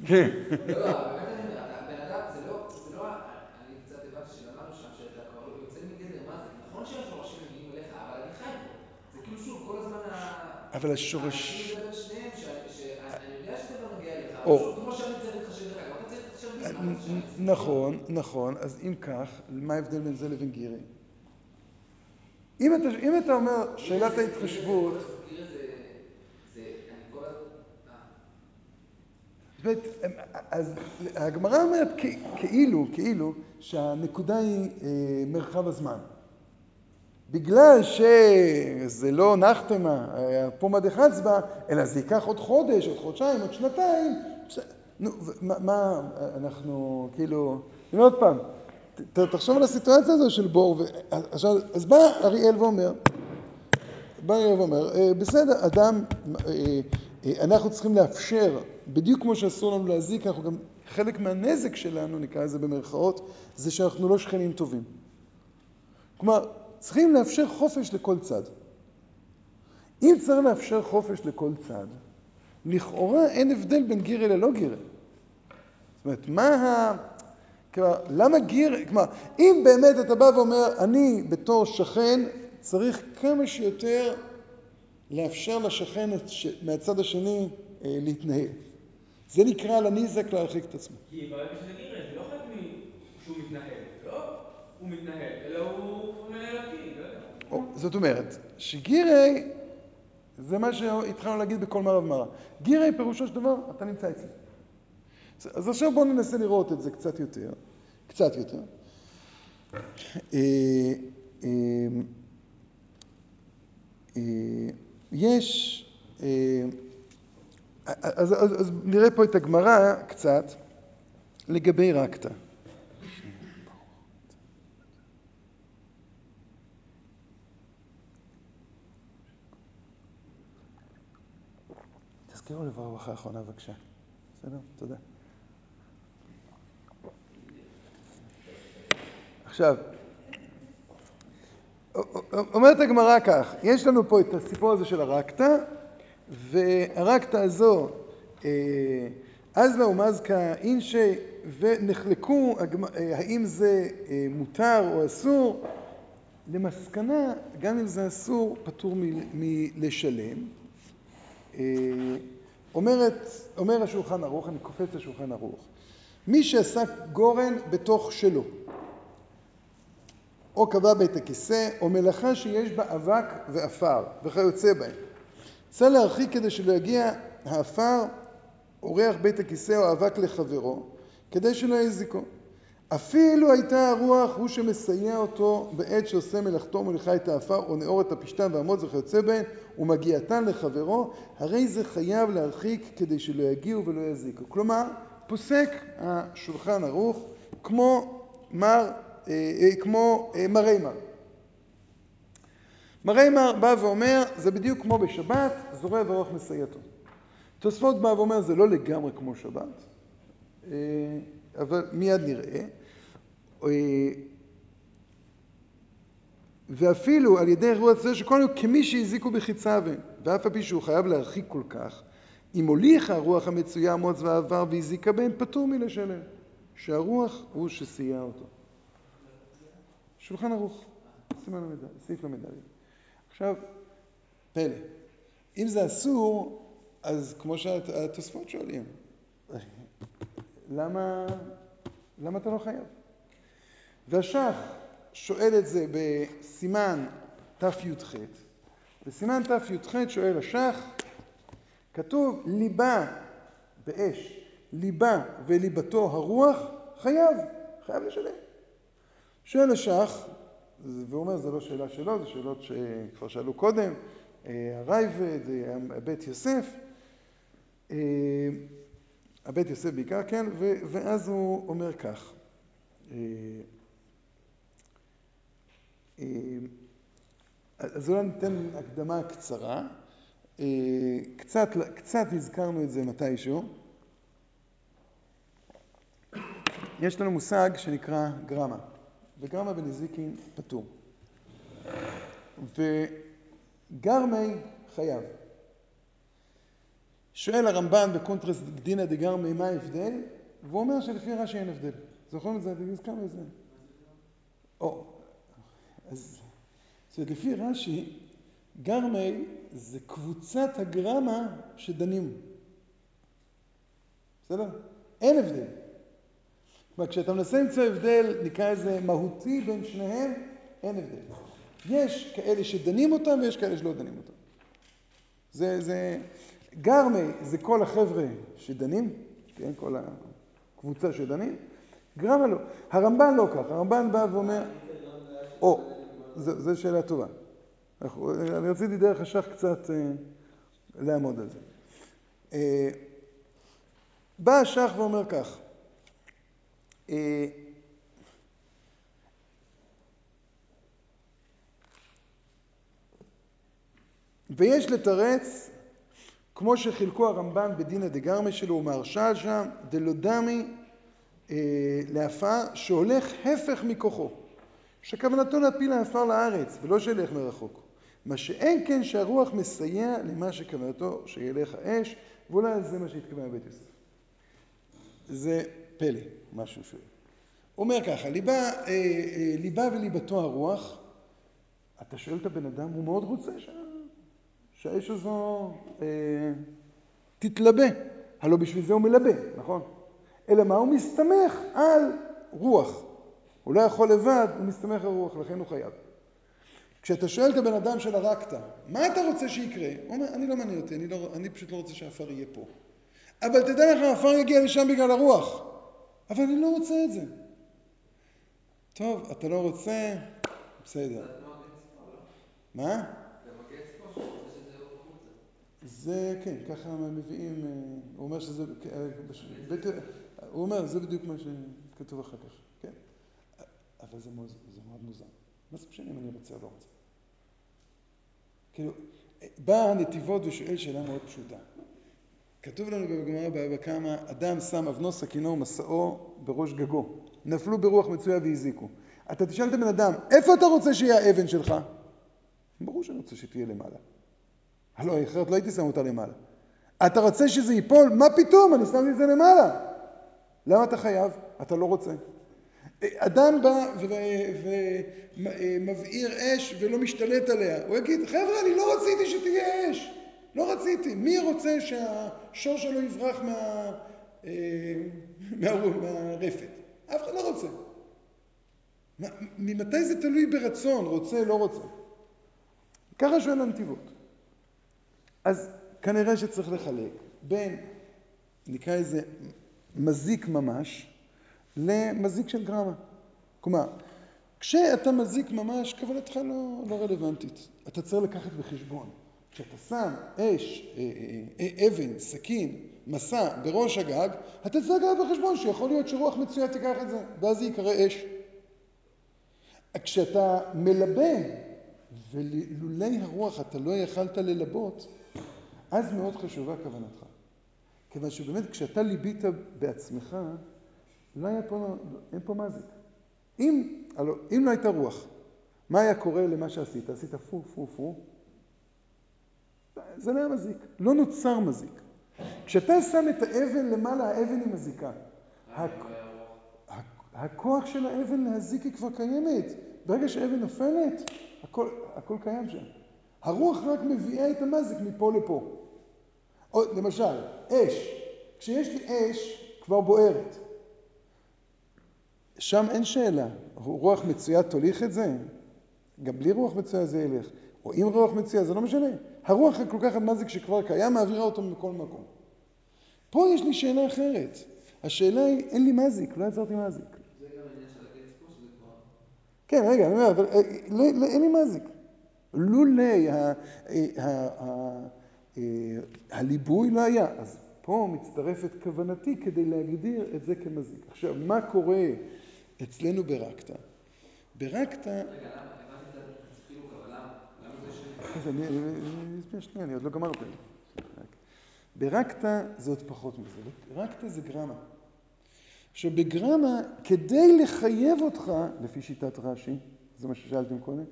כן. לא, באמת אני אומר, הבן אדם, זה לא, אני קצת הבנתי שלמדנו שם, שאתה כבר יוצא מגדר, מה זה? נכון שהשורשים מגיעים אליך, אבל אני חי פה. זה כאילו שוב, כל הזמן ה... אבל השורש... אני מדבר שניהם, ש- שאני יודע שזה לא נוגע לך, או. אבל שוב, כמו שאני צריך להתחשב בך, גם אתה צריך להתחשב בי, מה אתה רוצה שאני אעשה? נכון, נכון, אז אם כך, מה ההבדל בין זה לבין גירי? אם אתה, אם אתה אומר שאלת ההתחשבות, גירה זה... זה... אני כל... אה. זאת אומרת, אז הגמרא אומרת כאילו, כאילו, שהנקודה היא אה, מרחב הזמן. בגלל שזה לא נחתמה, אה, פומא דחצבא, אלא זה ייקח עוד חודש, עוד חודשיים, עוד שנתיים, נו, מה, מה אנחנו, כאילו, אני אומר עוד פעם, ת- תחשוב על הסיטואציה הזו של בור, ו- עכשיו, אז בא אריאל ואומר, בא אריאל ואומר, "אה, בסדר, אדם, אנחנו צריכים לאפשר, בדיוק כמו שאסור לנו להזיק, אנחנו גם, חלק מהנזק שלנו, נקרא לזה במרכאות, זה שאנחנו לא שכנים טובים. כלומר, צריכים לאפשר חופש לכל צד. אם צריך לאפשר חופש לכל צד, לכאורה אין הבדל בין גירי ללא גירי. זאת אומרת, מה ה... כלומר, למה גירי... כלומר, אם באמת אתה בא ואומר, אני בתור שכן צריך כמה שיותר לאפשר לשכן. מהצד השני אה, להתנהל. זה נקרא לניזק להרחיק את עצמו. כי ברגע שזה גירה, זה לא חלק. שהוא מתנהל. לא הוא מתנהל, אלא הוא מנהל אותי, לא יודע. זאת אומרת, שגירי, זה מה שהתחלנו להגיד בכל מרא. גירי פירושו של דבר, אתה נמצא אצלי. אז עכשיו בואו ננסה לראות את זה קצת יותר. קצת יותר. יש, אה, אז, אז, אז נראה פה את הגמרא קצת לגבי רקטה. תזכירו לברר ברכה האחרונה בבקשה. בסדר? תודה. עכשיו, אומרת הגמרא כך, יש לנו פה את הסיפור הזה של הרקטה, והרקטה הזו, אה, אזלה ומזקה אינשי, ונחלקו אה, האם זה אה, מותר או אסור, למסקנה, גם אם זה אסור, פטור מלשלם. אומרת, אומר השולחן ערוך, אני קופץ לשולחן ערוך, מי שעסק גורן בתוך שלו, או קבע בית הכיסא, או מלאכה שיש בה אבק ועפר, וכיוצא בהם. צריך להרחיק כדי שלא יגיע העפר, אורח בית הכיסא או האבק לחברו, כדי שלא יזיקו. אפילו הייתה הרוח הוא שמסייע אותו בעת שעושה מלאכתו ומוליכה את העפר או נאור את הפשתן והמוץ וכיוצא בהן ומגיעתן לחברו, הרי זה חייב להרחיק כדי שלא יגיעו ולא יזיקו. כלומר, פוסק השולחן ערוך כמו מר, כמו אה, מרי מר. מרי מר בא ואומר, זה בדיוק כמו בשבת, זורע ואורך מסייעתו. תוספות בא ואומר, זה לא לגמרי כמו שבת, אה, אבל מיד נראה. אה, ואפילו על ידי אירוע זה שכל כמי שהזיקו בחיצה בהם, ואף על פי שהוא חייב להרחיק כל כך, אם הוליכה הרוח המצויה המוץ והעבר והזיקה בהם, פטור מלשלם. שהרוח הוא שסייע אותו. שולחן ערוך, סימן ל"ד, סעיף ל"ד. עכשיו, פלא. אם זה אסור, אז כמו שהתוספות שואלים, למה, למה אתה לא חייב? והשח שואל את זה בסימן תי"ח. בסימן תי"ח שואל השח, כתוב ליבה באש, ליבה וליבתו הרוח, חייב, חייב לשלם. שואל השח, והוא אומר, זו לא שאלה שלו, זה שאלות שכבר שאלו קודם, הרייבד, בית יוסף, הבית יוסף בעיקר, כן, ואז הוא אומר כך, אז אולי ניתן הקדמה קצרה, קצת, קצת הזכרנו את זה מתישהו. יש לנו מושג שנקרא גרמה, וגרמה בנזיקין פטור. וגרמי חייב. שואל הרמב"ן בקונטרס דינא דגרמי מה ההבדל, והוא אומר שלפי רש"י אין הבדל. זוכרים את זה? הזכרנו את זה. או, אז, זאת אומרת, לפי רש"י, גרמי זה קבוצת הגרמה שדנים. בסדר? אין הבדל. כלומר, כשאתה מנסה למצוא הבדל, נקרא לזה מהותי בין שניהם, אין הבדל. יש כאלה שדנים אותם ויש כאלה שלא דנים אותם. זה, זה, גרמי זה כל החבר'ה שדנים, כן, כל הקבוצה שדנים, גרמה לא. הרמב"ן לא כך, הרמב"ן בא ואומר, או, זו שאלה טובה. אני רציתי דרך השח קצת אה, לעמוד על זה. אה, בא השח ואומר כך, ויש לתרץ, כמו שחילקו הרמב"ן בדינא דגרמי שלו ומהרש"ל שם, דלא דמי אה, לעפר, שהולך הפך מכוחו, שכוונתו להפיל העפר לארץ, ולא שילך מרחוק. מה שאין כן שהרוח מסייע למה שכוונתו שילך האש, ואולי זה מה שהתכוון בבית יוסף. זה פלא, משהו ש... הוא אומר ככה, ליבה, אה, אה, ליבה וליבתו הרוח, אתה שואל את הבן אדם, הוא מאוד רוצה ש... שהאש הזו אה, תתלבה. הלא בשביל זה הוא מלבה, נכון? אלא מה? הוא מסתמך על רוח. הוא לא יכול לבד, הוא מסתמך על רוח, לכן הוא חייב. כשאתה שואל את הבן אדם של הרקת, מה אתה רוצה שיקרה? הוא אומר, אני לא מעניין אותי, אני, לא, אני פשוט לא רוצה שהעפר יהיה פה. אבל תדע לך, העפר יגיע לשם בגלל הרוח. אבל אני לא רוצה את זה. טוב, אתה לא רוצה, בסדר. מה? זה, כן, ככה מביאים, אה, הוא אומר שזה, אה, הוא אומר, זה בדיוק מה שכתוב אחר כך, כן. אבל זה מאוד, זה מאוד מוזר. מה זה משנה אם אני רוצה או לא רוצה? כאילו, בא הנתיבות ושואל שאלה מאוד פשוטה. כתוב לנו בגמרא בבא קמא, אדם שם אבנו סכינו ומסעו בראש גגו. נפלו ברוח מצויה והזיקו. אתה תשאל את הבן אדם, איפה אתה רוצה שיהיה האבן שלך? ברור שאני רוצה שתהיה למעלה. הלוא אחרת לא הייתי שם אותה למעלה. אתה רוצה שזה ייפול? מה פתאום? אני שמתי את זה למעלה. למה אתה חייב? אתה לא רוצה. אדם בא ומבעיר אש ולא משתלט עליה. הוא יגיד, חבר'ה, אני לא רציתי שתהיה אש. לא רציתי. מי רוצה שהשור שלו יברח מה... אה, מה... מהרפת? אף אחד לא רוצה. ממתי זה תלוי ברצון, רוצה, לא רוצה? ככה שואל הנתיבות. אז כנראה שצריך לחלק בין, נקרא לזה, מזיק ממש, למזיק של גרמה. כלומר, כשאתה מזיק ממש, כוונתך לא, לא רלוונטית. אתה צריך לקחת בחשבון. כשאתה שם אש, אה, אה, אה, אבן, סכין, מסע בראש הגג, אתה צריך לקחת בחשבון שיכול להיות שרוח מצויה תיקח את זה, ואז זה ייקרא אש. כשאתה מלבה, ולולי הרוח אתה לא יכלת ללבות, אז מאוד חשובה כוונתך. כיוון שבאמת כשאתה ליבית בעצמך, לא היה פה, אין פה מזיק. אם, הלוא, אם לא הייתה רוח, מה היה קורה למה שעשית? עשית פו פו פו, זה לא היה מזיק, לא נוצר מזיק. כשאתה שם את האבן למעלה, האבן היא מזיקה. הכוח של האבן להזיק היא כבר קיימת. ברגע שהאבן נופלת, הכל, הכל קיים שם. הרוח רק מביאה את המזיק מפה לפה. או, למשל, אש. כשיש לי אש, כבר בוערת. שם אין שאלה. רוח מצויה תוליך את זה? גם בלי רוח מצויה זה ילך. או עם רוח מצויה, זה לא משנה. הרוח רק לוקחת מזיק שכבר קיים, מעבירה אותו מכל מקום. פה יש לי שאלה אחרת. השאלה היא, אין לי מזיק, לא יצרתי מזיק. זה גם העניין של הקץ פה, שזה כבר... כן, רגע, אני אומר, אבל אה, לא, לא, אין לי מזיק. לולי הליבוי לא היה. אז פה מצטרפת כוונתי כדי להגדיר את זה כמזיק. עכשיו, מה קורה אצלנו ברקתא? ברקתא... רגע, למה? הבנתי את החילוק, אבל למה? למה זה שני? אז אני אסביר שנייה, אני עוד לא גמרתי. ברקתא זה עוד פחות מזה. רקתא זה גרמה. עכשיו, בגרמה, כדי לחייב אותך, לפי שיטת רש"י, זה מה ששאלתם קודם,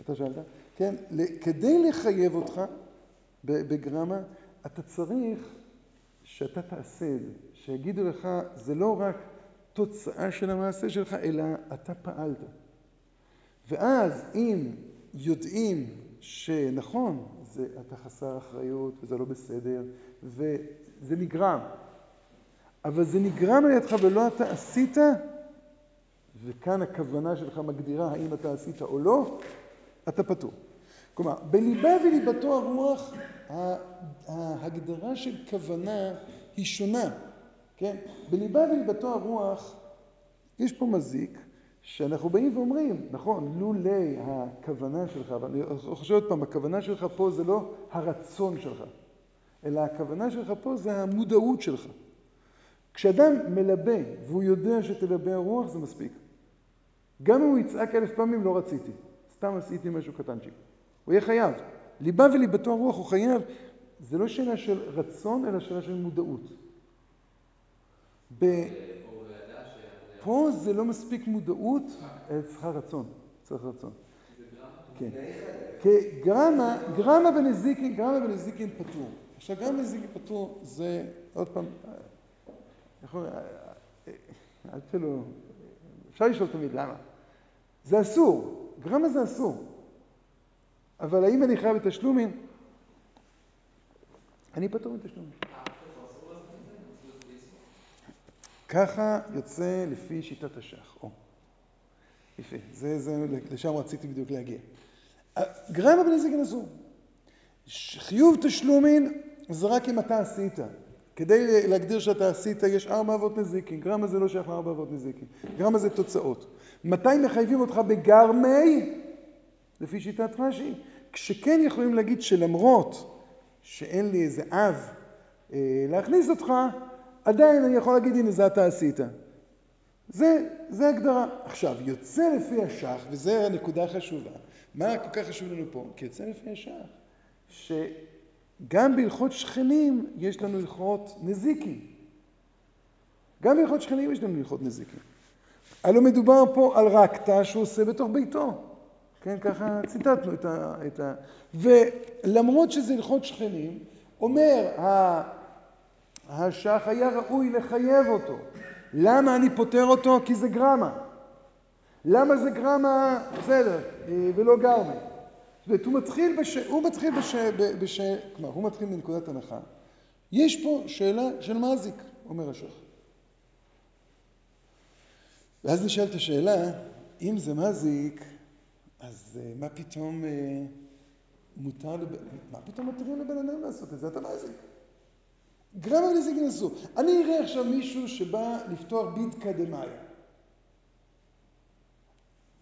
אתה שאלת, כן, כדי לחייב אותך בגרמה, אתה צריך שאתה תעשה את זה, שיגידו לך, זה לא רק תוצאה של המעשה שלך, אלא אתה פעלת. ואז אם יודעים שנכון, זה, אתה חסר אחריות וזה לא בסדר, וזה נגרם, אבל זה נגרם על ידך ולא אתה עשית, וכאן הכוונה שלך מגדירה האם אתה עשית או לא, אתה פטור. כלומר, בליבה וליבתו הרוח, ההגדרה של כוונה היא שונה, כן? בליבה וליבתו הרוח, יש פה מזיק, שאנחנו באים ואומרים, נכון, לולי הכוונה שלך, ואני חושב עוד פעם, הכוונה שלך פה זה לא הרצון שלך, אלא הכוונה שלך פה זה המודעות שלך. כשאדם מלבה והוא יודע שתלבה הרוח זה מספיק. גם אם הוא יצעק אלף פעמים לא רציתי, סתם עשיתי משהו קטנצ'יק. הוא יהיה חייב. ליבה וליבתו הרוח הוא חייב. זה לא שאלה של רצון, אלא שאלה של מודעות. ב... פה זה לא מספיק מודעות, צריכה רצון. צריך רצון. כן. כי גרמה, גרמה בנזיקין, גרמה בנזיקין פטור. עכשיו גרמה בנזיקין פטור זה, עוד פעם, יכול, אל תלו, אפשר לשאול תמיד למה. זה אסור, גרמה זה אסור. אבל האם אני חייב בתשלומים? אני פטור מתשלומים. ככה יוצא לפי שיטת השח. או. יפה, זה, זה, לשם רציתי בדיוק להגיע. גרמה בנזיקין אסור. חיוב תשלומין זה רק אם אתה עשית. כדי להגדיר שאתה עשית, יש ארבע אבות נזיקין. גרמה זה לא שייך לארבע אבות נזיקין. גרמה זה תוצאות. מתי מחייבים אותך בגרמי? לפי שיטת רש"י. כשכן יכולים להגיד שלמרות שאין לי איזה אב אה, להכניס אותך, עדיין אני יכול להגיד, הנה, זה אתה עשית. זה, זה הגדרה. עכשיו, יוצא לפי השח, וזו הנקודה החשובה, מה כל כך חשוב לנו פה? כי יוצא לפי השח, שגם בהלכות שכנים יש לנו הלכות נזיקים. גם בהלכות שכנים יש לנו הלכות נזיקים. הלוא מדובר פה על רקטה שהוא עושה בתוך ביתו. כן, ככה ציטטנו את ה... את ה... ולמרות שזה הלכות שכנים, אומר השח היה ראוי לחייב אותו. למה אני פוטר אותו? כי זה גרמה. למה זה גרמה? בסדר, אה, ולא גרמה. זאת אומרת, הוא מתחיל בש... הוא מתחיל בש... בש... כלומר, הוא מתחיל מנקודת הנחה. יש פה שאלה של מזיק, אומר השח. ואז נשאלת השאלה, אם זה מזיק, אז אה, מה פתאום אה, מותר, לב... מה פתאום מתירים לבן אדם לעשות את זה? אתה מזיק. גרמר נזיקין אסור. אני אראה עכשיו מישהו שבא לפתוח בידקא דמאי.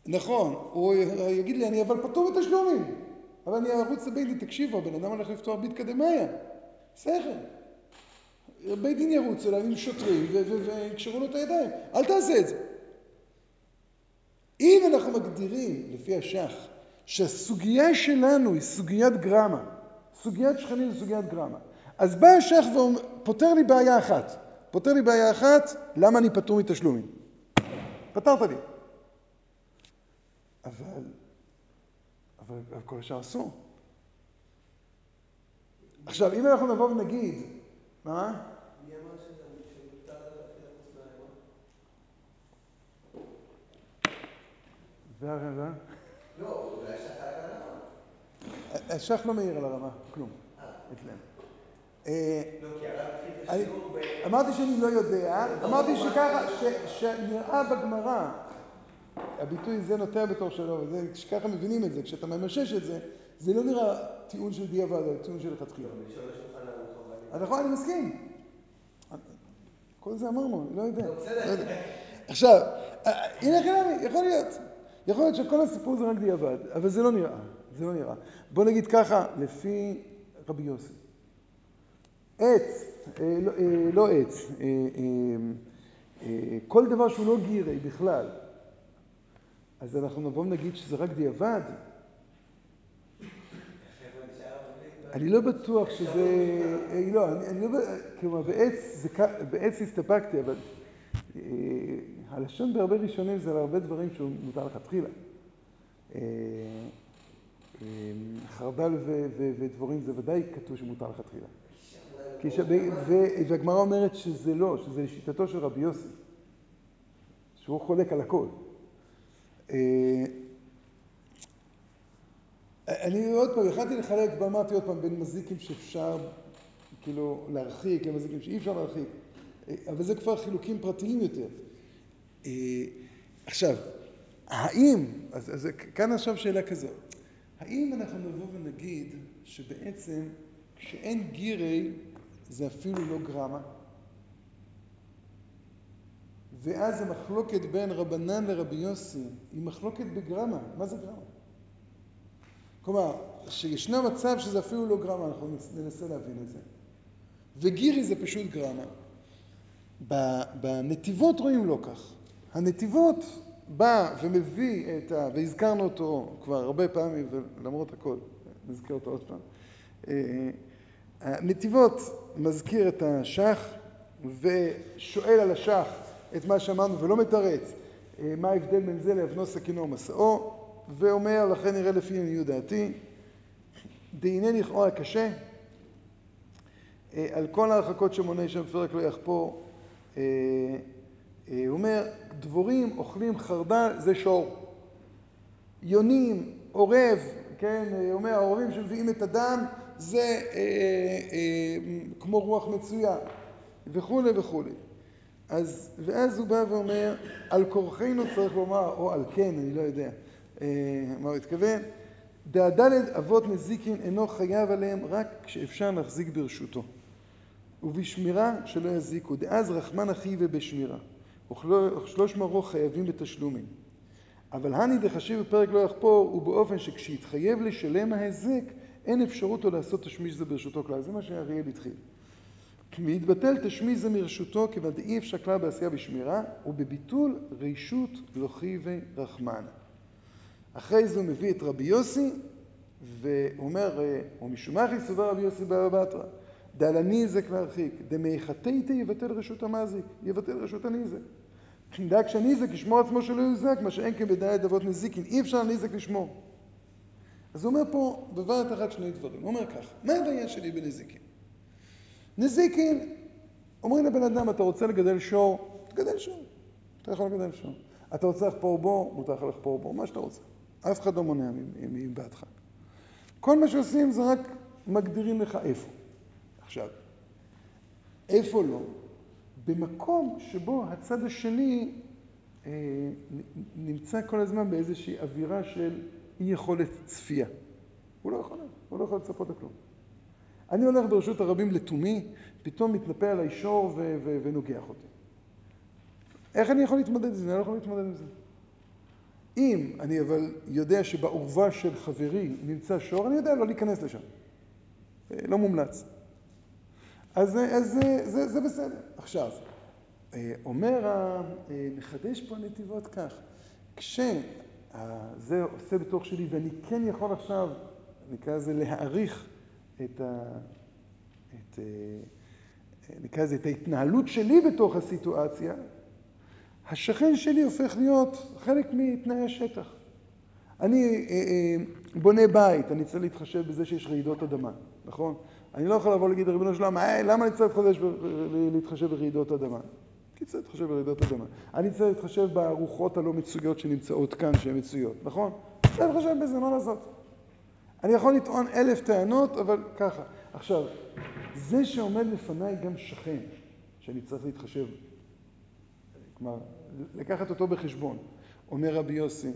נכון, הוא יגיד לי, אני אבל פטור בתשלומים. אבל אני ארוץ לבית דין, תקשיבו, הבן אדם הולך לפתוח בידקא דמאי. שכל. בית דין ירוץ אליו עם שוטרים ויקשרו לו את הידיים. אל תעשה את זה. אם אנחנו מגדירים, לפי השח, שהסוגיה שלנו היא סוגיית גרמה, סוגיית שכנים זה סוגיית גרמה, אז בא השח ופותר לי בעיה אחת. פותר לי בעיה אחת, למה אני פטור מתשלומים? פתרת לי. אבל, אבל, כל השאר אסור. עכשיו, אם אנחנו נבוא ונגיד, מה? והרמה? לא, אולי השח על הרמה. השח לא מעיר על הרמה, כלום, אצלנו. אה, לא, אמרתי שאני לא יודע, אמרתי שככה, שנראה בגמרא, הביטוי זה נוטע בתור שלו, שככה מבינים את זה, כשאתה ממשש את זה, זה לא נראה טיעון של דיעבד, אלא טיעון של לכתחילה. נכון, אני מסכים. כל זה אמרנו, אני לא יודע. עכשיו, הנה חלמי, יכול להיות. יכול להיות שכל הסיפור זה רק דיעבד, אבל זה לא נראה, זה לא נראה. בוא נגיד ככה, לפי רבי יוסי. עץ, אה, לא, אה, לא עץ, אה, כל דבר שהוא לא גירי בכלל, אז אנחנו נבוא ונגיד שזה רק דיעבד? אני לא בטוח שזה, לא, אני לא, כלומר בעץ, בעץ הסתפקתי, אבל הלשון בהרבה ראשונים זה על הרבה דברים שהוא מותר לכתחילה. חרדל ודבורים זה ודאי כתוב שמותר לכתחילה. והגמרא אומרת שזה לא, שזה לשיטתו של רבי יוסי, שהוא חולק על הכל. אני עוד פעם, יכלתי לחלק, ואמרתי עוד פעם, בין מזיקים שאפשר כאילו להרחיק למזיקים שאי אפשר להרחיק, אבל זה כבר חילוקים פרטיים יותר. עכשיו, האם, אז, אז כאן עכשיו שאלה כזאת, האם אנחנו נבוא ונגיד שבעצם כשאין גירי זה אפילו לא גרמה? ואז המחלוקת בין רבנן לרבי יוסי היא מחלוקת בגרמה. מה זה גרמה? כלומר, שישנו מצב שזה אפילו לא גרמה, אנחנו ננסה להבין את זה. וגירי זה פשוט גרמה. בנתיבות רואים לא כך. הנתיבות בא ומביא את ה... והזכרנו אותו כבר הרבה פעמים, ולמרות הכל, נזכיר אותו עוד פעם. הנתיבות מזכיר את השח ושואל על השח את מה שאמרנו ולא מתרץ מה ההבדל בין זה לאבנו סכינו ומסעו ואומר לכן נראה לפי עניות דעתי דהנה לכאורה קשה על כל ההרחקות שמונה שם פרק לא יחפור הוא אומר דבורים אוכלים חרדל זה שור. יונים עורב כן אומר העורבים שמביאים את הדם זה אה, אה, כמו רוח מצויה וכולי וכולי אז, ואז הוא בא ואומר, על כורחנו צריך לומר, או על כן, אני לא יודע אה, מה הוא התכוון, דהדלת אבות נזיקין אינו חייב עליהם רק כשאפשר להחזיק ברשותו. ובשמירה שלא יזיקו, דאז רחמן אחי ובשמירה. וכשלוש מרו חייבים בתשלומים. אבל הני דחשיב בפרק לא יחפור, הוא באופן שכשיתחייב לשלם ההיזק, אין אפשרות לו לעשות תשמיש זה ברשותו כלל. זה מה שאריאל התחיל. והתבטל תשמיש זה מרשותו כיוון דאי אפשר כלל בעשייה בשמירה ובביטול רישות לוחיבי רחמן. אחרי זה הוא מביא את רבי יוסי והוא אומר ומשומחי סובר רבי יוסי בבא בתרא? דעל הניזק להרחיק דמייחתיתא יבטל רשות המזיק. יבטל רשות הניזק. דאג שהניזק ישמור עצמו שלא יוזק מה שאין כן בדעת אבות נזיקין. אי אפשר הניזק לשמור אז הוא אומר פה בבת אחת שני דברים הוא אומר כך מה הבעיה שלי בנזיקין נזיקין, אומרים לבן אדם, אתה רוצה לגדל שור, תגדל שור. אתה יכול לגדל שור. אתה רוצה לחפור בו, מותר לך לחפור בו, מה שאתה רוצה. אף אחד לא מונע מבעדך. כל מה שעושים זה רק מגדירים לך איפה. עכשיו, איפה לא? במקום שבו הצד השני אה, נמצא כל הזמן באיזושהי אווירה של אי יכולת צפייה. הוא לא יכול, הוא לא יכול לצפות לכלום. אני הולך ברשות הרבים לתומי, פתאום מתנפל עליי שור ו- ו- ונוגח אותי. איך אני יכול להתמודד עם זה? אני לא יכול להתמודד עם זה. אם אני אבל יודע שבעורבה של חברי נמצא שור, אני יודע לא להיכנס לשם. לא מומלץ. אז, אז זה, זה, זה בסדר. עכשיו, אומר, נחדש פה נתיבות כך, כשזה עושה בתוך שלי ואני כן יכול עכשיו, נקרא לזה להעריך את ה... את, נקרא לזה, את ההתנהלות שלי בתוך הסיטואציה, השכן שלי הופך להיות חלק מתנאי השטח. אני בונה בית, אני צריך להתחשב בזה שיש רעידות אדמה, נכון? אני לא יכול לבוא להגיד, ריבונו של עולם, למה אני צריך להתחשב ברעידות אדמה? כי צריך להתחשב ברעידות אדמה. אני צריך להתחשב ברוחות הלא מצויות שנמצאות כאן, שהן מצויות, נכון? צריך להתחשב בזה, מה לעשות? אני יכול לטעון אלף טענות, אבל ככה. עכשיו, זה שעומד לפניי גם שכן, שאני צריך להתחשב, כלומר, לקחת אותו בחשבון, אומר רבי יוסי,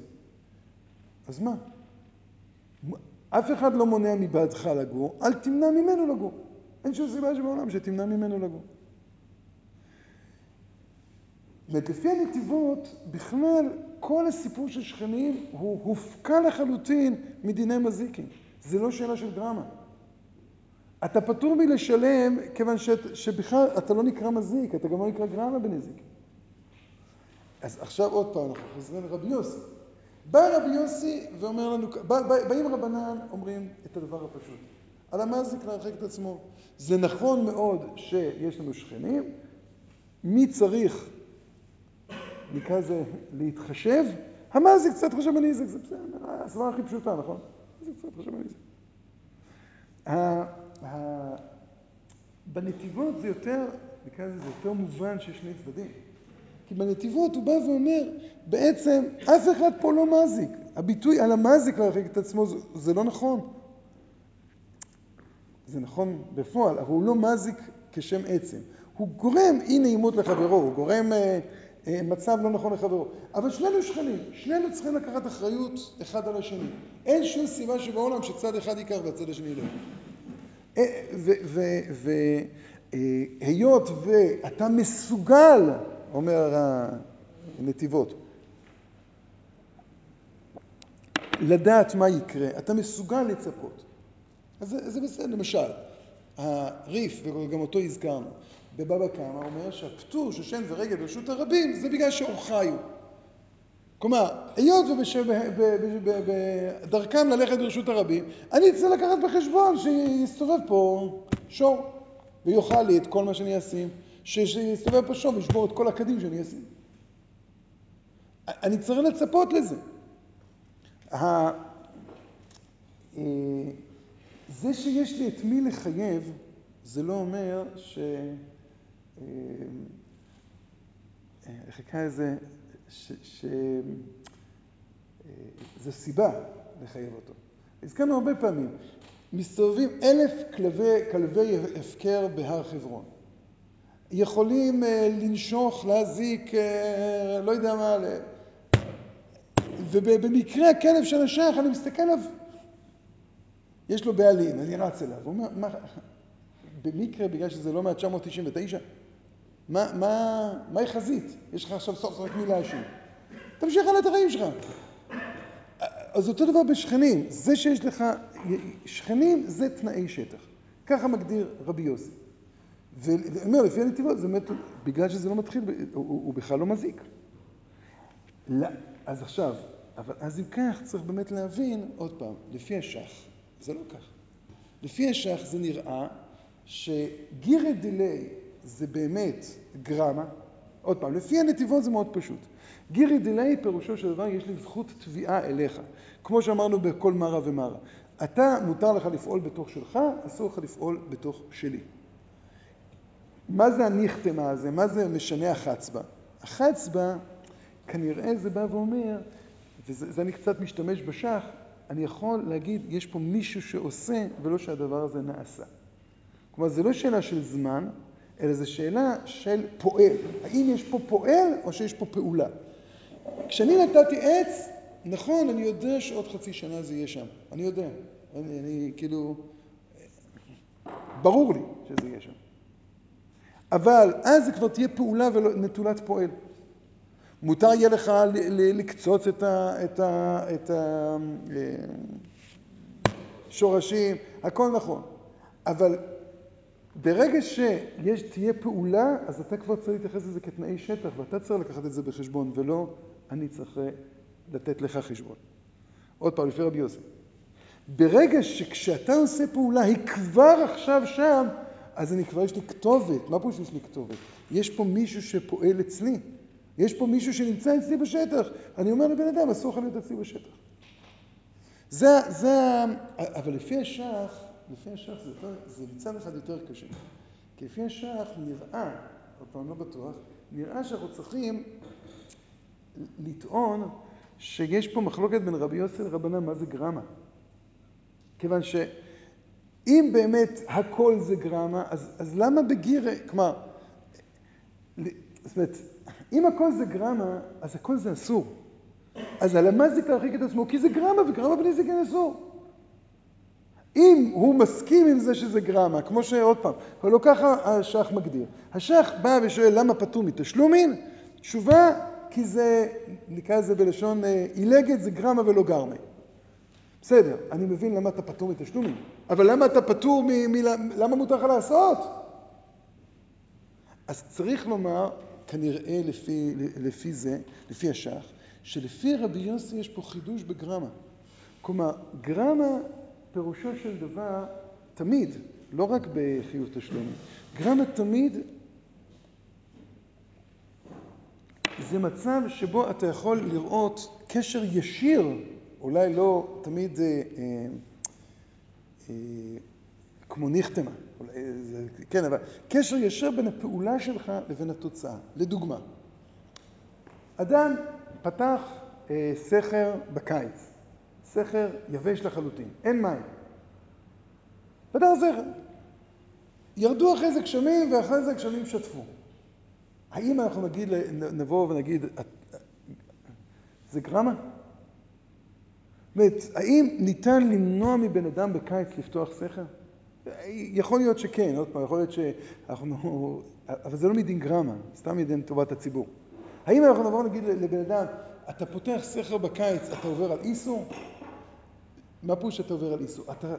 אז מה? אף אחד לא מונע מבעדך לגור, אל תמנע ממנו לגור. אין שום סיבה שבעולם שתמנע ממנו לגור. ולפי הנתיבות, בכלל, כל הסיפור של שכנים הוא הופקע לחלוטין מדיני מזיקים. זה לא שאלה של דרמה. אתה פטור מלשלם כיוון ש... שבכלל אתה לא נקרא מזיק, אתה גם לא נקרא גרמה בנזיק. אז עכשיו עוד פעם, אנחנו חוזרים לרבי יוסי. בא רבי יוסי ואומר לנו, בא, בא, באים רבנן, אומרים את הדבר הפשוט. על המזיק להרחיק את עצמו. זה נכון מאוד שיש לנו שכנים, מי צריך, נקרא לזה, להתחשב? המזיק קצת חושב בנזיק, זה בסדר, הסברה הכי פשוטה, נכון? זה קצת חושב בנזיק. בנתיבות זה יותר, נקרא לזה, זה יותר מובן שיש שני צדדים. כי בנתיבות הוא בא ואומר, בעצם אף אחד פה לא מזיק. הביטוי על המזיק להרחיק את עצמו זה, זה לא נכון. זה נכון בפועל, אבל הוא לא מזיק כשם עצם. הוא גורם אי נעימות לחברו, הוא גורם אה, מצב לא נכון לחברו. אבל שנינו שכנים, שנינו צריכים לקחת אחריות אחד על השני. אין שום סיבה שבעולם שצד אחד ייקח והצד השני לא. והיות ואתה מסוגל, אומר הנתיבות, לדעת מה יקרה, אתה מסוגל לצפות. אז זה בסדר, למשל, הריף, וגם אותו הזכרנו, בבבא קמא אומר שהפטור של שן ורגל ברשות הרבים זה בגלל שאורחיו. כלומר, היות ובדרכם ללכת ברשות הרבים, אני צריך לקחת בחשבון שיסתובב פה שור ויאכל לי את כל מה שאני אשים, שיסתובב פה שור וישבור את כל הקדים שאני אשים. אני צריך לצפות לזה. אה, זה שיש לי את מי לחייב, זה לא אומר ש... אה, איך לזה? שזו אה, סיבה לחייב אותו. הזכרנו הרבה פעמים, מסתובבים אלף כלבי, כלבי הפקר בהר חברון. יכולים לנשוך, להזיק, לא יודע מה, ובמקרה הכלב של השייח, אני מסתכל עליו, יש לו בעלים, אני רץ אליו. הוא אומר, מה, במקרה, בגלל שזה לא מה-999, מה, מה, מה חזית? יש לך עכשיו סוף סוף רק מי להאשים. תמשיך הלאה את החיים שלך. אז אותו דבר בשכנים, זה שיש לך, שכנים זה תנאי שטח. ככה מגדיר רבי יוסי. ואומר, לפי הנתיבות, זה באמת, בגלל שזה לא מתחיל, הוא, הוא בכלל לא מזיק. לא, אז עכשיו, אבל אז אם כך צריך באמת להבין, עוד פעם, לפי השח, זה לא כך. לפי השח זה נראה שגירי דיליי זה באמת גרמה, עוד פעם, לפי הנתיבות זה מאוד פשוט. גירי דיליי פירושו של דבר יש לי זכות תביעה אליך, כמו שאמרנו בכל מרה ומרה. אתה, מותר לך לפעול בתוך שלך, אסור לך לפעול בתוך שלי. מה זה הניחתמה הזה? מה זה משנה החצבה? החצבה, כנראה זה בא ואומר, וזה אני קצת משתמש בשח, אני יכול להגיד, יש פה מישהו שעושה, ולא שהדבר הזה נעשה. כלומר, זה לא שאלה של זמן, אלא זו שאלה של פועל. האם יש פה פועל או שיש פה פעולה? כשאני נתתי עץ, נכון, אני יודע שעוד חצי שנה זה יהיה שם. אני יודע. אני, אני כאילו... ברור לי שזה יהיה שם. אבל אז זה כבר תהיה פעולה ונטולת פועל. מותר יהיה לך לקצוץ את השורשים, אה, הכל נכון. אבל ברגע שתהיה פעולה, אז אתה כבר צריך להתייחס לזה כתנאי שטח, ואתה צריך לקחת את זה בחשבון, ולא אני צריך לתת לך חשבון. עוד פעם, לפי רבי יוסי. ברגע שכשאתה עושה פעולה היא כבר עכשיו שם, אז אני כבר יש לי כתובת. מה פה שיש לי כתובת? יש פה מישהו שפועל אצלי. יש פה מישהו שנמצא אצלי בשטח. אני אומר לבן אדם, אסור לך להיות אצלי בשטח. זה, זה, אבל לפי השח, לפי השח זה, יותר, זה מצד אחד יותר קשה. כי לפי השח נראה, עוד פעם לא בטוח, נראה שאנחנו צריכים לטעון שיש פה מחלוקת בין רבי יוסי לרבנן מה זה גרמה. כיוון שאם באמת הכל זה גרמה, אז, אז למה בגירה, כלומר, זאת אומרת, אם הכל זה גרמה, אז הכל זה אסור. אז על המזיק להרחיק את עצמו, כי זה גרמה, וגרמה בלי זה כן אסור. אם הוא מסכים עם זה שזה גרמה, כמו שעוד פעם, אבל לא ככה השח מגדיר. השח בא ושואל למה פטור מתשלומין? תשובה, כי זה, נקרא לזה בלשון אה, עילגת, זה גרמה ולא גרמה. בסדר, אני מבין למה אתה פטור מתשלומים, אבל למה אתה פטור מ... מ למה מותר לך לעשות? אז צריך לומר, כנראה לפי, לפי זה, לפי השח, שלפי רבי יוסי יש פה חידוש בגרמה. כלומר, גרמה פירושו של דבר תמיד, לא רק בחיוב תשלומים, גרמה תמיד זה מצב שבו אתה יכול לראות קשר ישיר, אולי לא תמיד אה, אה, אה, כמו ניחתמה, כן, אבל קשר ישר בין הפעולה שלך לבין התוצאה. לדוגמה, אדם פתח אה, סכר בקיץ, סכר יבש לחלוטין, אין מים. פתח סכר. ירדו אחרי זה גשמים ואחרי זה הגשמים שטפו. האם אנחנו נגיד, נבוא ונגיד, זה גרמה? זאת האם ניתן למנוע מבן אדם בקיץ לפתוח סכר? יכול להיות שכן, עוד פעם, יכול להיות שאנחנו... אבל זה לא מדין גרמה, סתם מדין טובת הציבור. האם אנחנו נבוא ונגיד לבן אדם, אתה פותח סכר בקיץ, אתה עובר על איסור? מה פירוש שאתה עובר על איסור? אתה,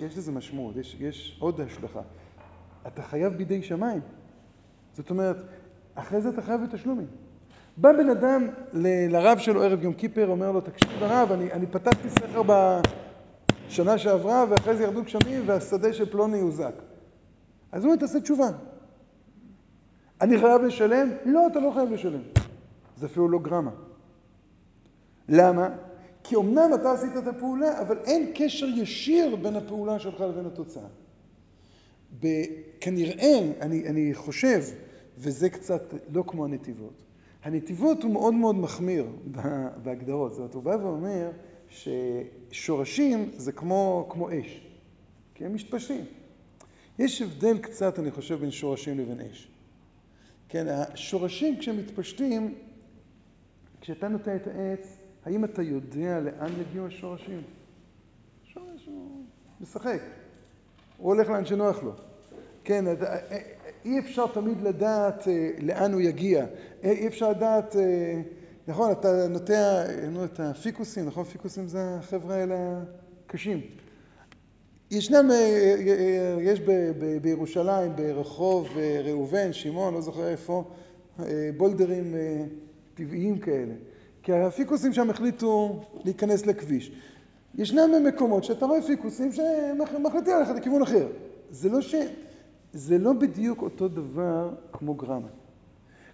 יש לזה משמעות, יש, יש עוד השלכה. אתה חייב בידי שמיים. זאת אומרת, אחרי זה אתה חייב בתשלומים. בא בן אדם ל- לרב שלו ערב יום כיפר, אומר לו, תקשיב הרב, אני, אני פתחתי סכר בשנה שעברה, ואחרי זה ירדו גשמים והשדה של פלוני הוזק. אז הוא אומר, תעשה תשובה. אני חייב לשלם? לא, אתה לא חייב לשלם. זה אפילו לא גרמה. למה? כי אמנם אתה עשית את הפעולה, אבל אין קשר ישיר בין הפעולה שלך לבין התוצאה. כנראה, אני, אני חושב, וזה קצת לא כמו הנתיבות, הנתיבות הוא מאוד מאוד מחמיר בהגדרות. זאת אומרת, הוא בא ואומר ששורשים זה כמו, כמו אש, כי הם מתפשטים. יש הבדל קצת, אני חושב, בין שורשים לבין אש. כן, השורשים כשהם מתפשטים, כשאתה נוטע את העץ, האם אתה יודע לאן יגיעו השורשים? שורש הוא משחק, הוא הולך לאן שנוח לו. כן, אי אפשר תמיד לדעת אה, לאן הוא יגיע. אי אפשר לדעת, אה, נכון, אתה נוטע נו, את הפיקוסים, נכון? פיקוסים זה החבר'ה האלה הקשים. ישנם, אה, יש בירושלים, ברחוב ראובן, שמעון, לא זוכר איפה, בולדרים טבעיים כאלה. כי הפיקוסים שם החליטו להיכנס לכביש. ישנם מקומות שאתה רואה פיקוסים שמחליטים ללכת לכיוון אחר. זה לא ש... זה לא בדיוק אותו דבר כמו גרמה.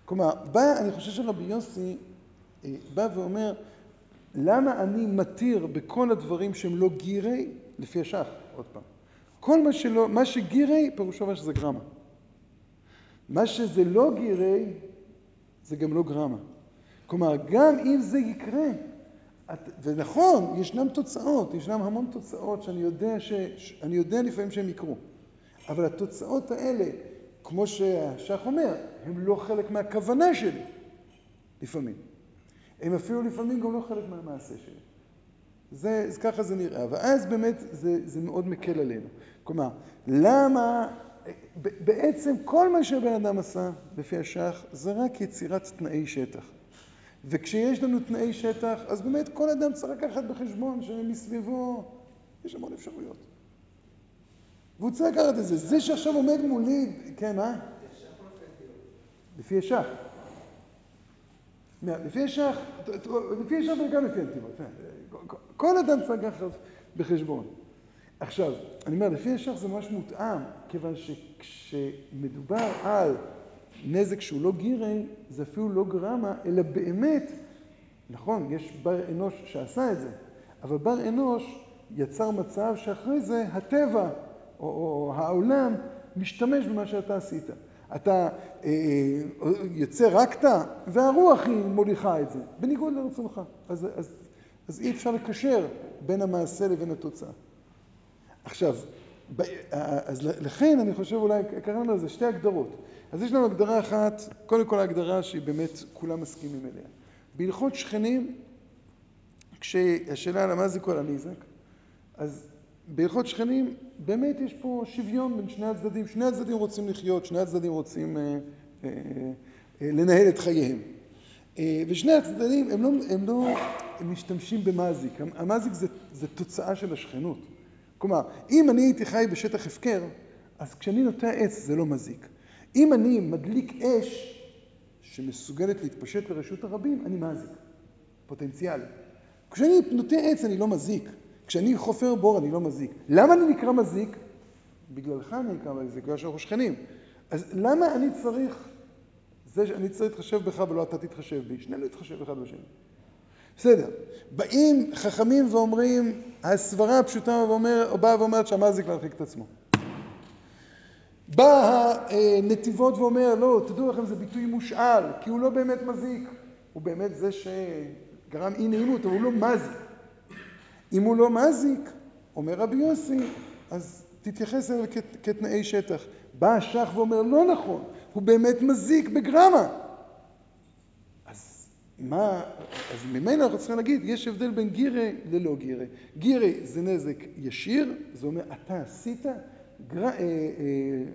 כלומר, בא, אני חושב שרבי יוסי אה, בא ואומר, למה אני מתיר בכל הדברים שהם לא גירי, לפי השח, עוד פעם. כל מה שלא, מה שגירי, פירושו מה שזה גרמה. מה שזה לא גירי, זה גם לא גרמה. כלומר, גם אם זה יקרה, את, ונכון, ישנם תוצאות, ישנם המון תוצאות שאני יודע, ש, אני יודע לפעמים שהם יקרו. אבל התוצאות האלה, כמו שהשח אומר, הם לא חלק מהכוונה שלי, לפעמים. הם אפילו לפעמים גם לא חלק מהמעשה שלי. זה, אז ככה זה נראה, ואז באמת זה, זה מאוד מקל עלינו. כלומר, למה, בעצם כל מה שבן אדם עשה, לפי השח, זה רק יצירת תנאי שטח. וכשיש לנו תנאי שטח, אז באמת כל אדם צריך לקחת בחשבון שמסביבו יש המון אפשרויות. והוא צריך לקחת את זה. זה שעכשיו עומד מולי, כן, מה? לפי ישח. לפי ישח, לפי ישח וגם לפי הנתיבות. כן. כל אדם צריך לקחת בחשבון. עכשיו, אני אומר, לפי ישח זה ממש מותאם, כיוון שכשמדובר על נזק שהוא לא גירי, זה אפילו לא גרמה, אלא באמת, נכון, יש בר אנוש שעשה את זה, אבל בר אנוש יצר מצב שאחרי זה הטבע או, או העולם משתמש במה שאתה עשית. אתה אה, יוצא רקת, והרוח היא מוליכה את זה, בניגוד לרצונך. אז, אז, אז אי אפשר לקשר בין המעשה לבין התוצאה. עכשיו, אז לכן אני חושב אולי קראנו לזה שתי הגדרות. אז יש לנו הגדרה אחת, קודם כל ההגדרה שהיא באמת כולם מסכימים אליה. בהלכות שכנים, כשהשאלה למה זה כל הנזק, אז בהלכות שכנים באמת יש פה שוויון בין שני הצדדים, שני הצדדים רוצים לחיות, שני הצדדים רוצים אה, אה, אה, לנהל את חייהם. אה, ושני הצדדים הם לא, הם לא הם משתמשים במזיק, המזיק זה, זה תוצאה של השכנות. כלומר, אם אני הייתי חי בשטח הפקר, אז כשאני נוטע עץ זה לא מזיק. אם אני מדליק אש שמסוגלת להתפשט לרשות הרבים, אני מזיק, פוטנציאלי. כשאני נוטע עץ אני לא מזיק, כשאני חופר בור אני לא מזיק. למה אני נקרא מזיק? בגללך אני נקרא מזיק, בגלל שאנחנו שכנים. אז למה אני צריך, זה שאני צריך להתחשב בך ולא אתה תתחשב בי? שנינו נתחשב אחד בשני. בסדר. באים חכמים ואומרים, הסברה הפשוטה ואומר, באה ואומרת שהמזיק להרחיק את עצמו. בא הנתיבות ואומר, לא, תדעו לכם, זה ביטוי מושאל, כי הוא לא באמת מזיק. הוא באמת זה שגרם אי נעימות, אבל הוא לא מזיק. אם הוא לא מזיק, אומר רבי יוסי, אז תתייחס אליו כת- כתנאי שטח. בא השח ואומר, לא נכון, הוא באמת מזיק בגרמה. מה, אז ממנו אנחנו צריכים להגיד, יש הבדל בין גירה ללא גירה. גירה זה נזק ישיר, זה אומר, אתה עשית, גר... אה, אה,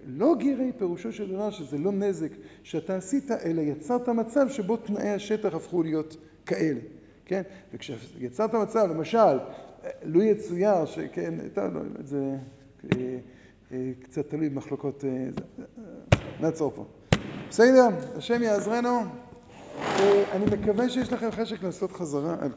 לא גירה פירושו של דבר שזה לא נזק שאתה עשית, אלא יצרת מצב שבו תנאי השטח הפכו להיות כאלה, כן? וכשיצרת מצב, למשל, לו יצויר שכן, טוב, לא, זה אה, אה, קצת תלוי במחלוקות, אה, נעצור פה. בסדר? השם יעזרנו. אה, אני מקווה שיש לכם חשק לעשות חזרה על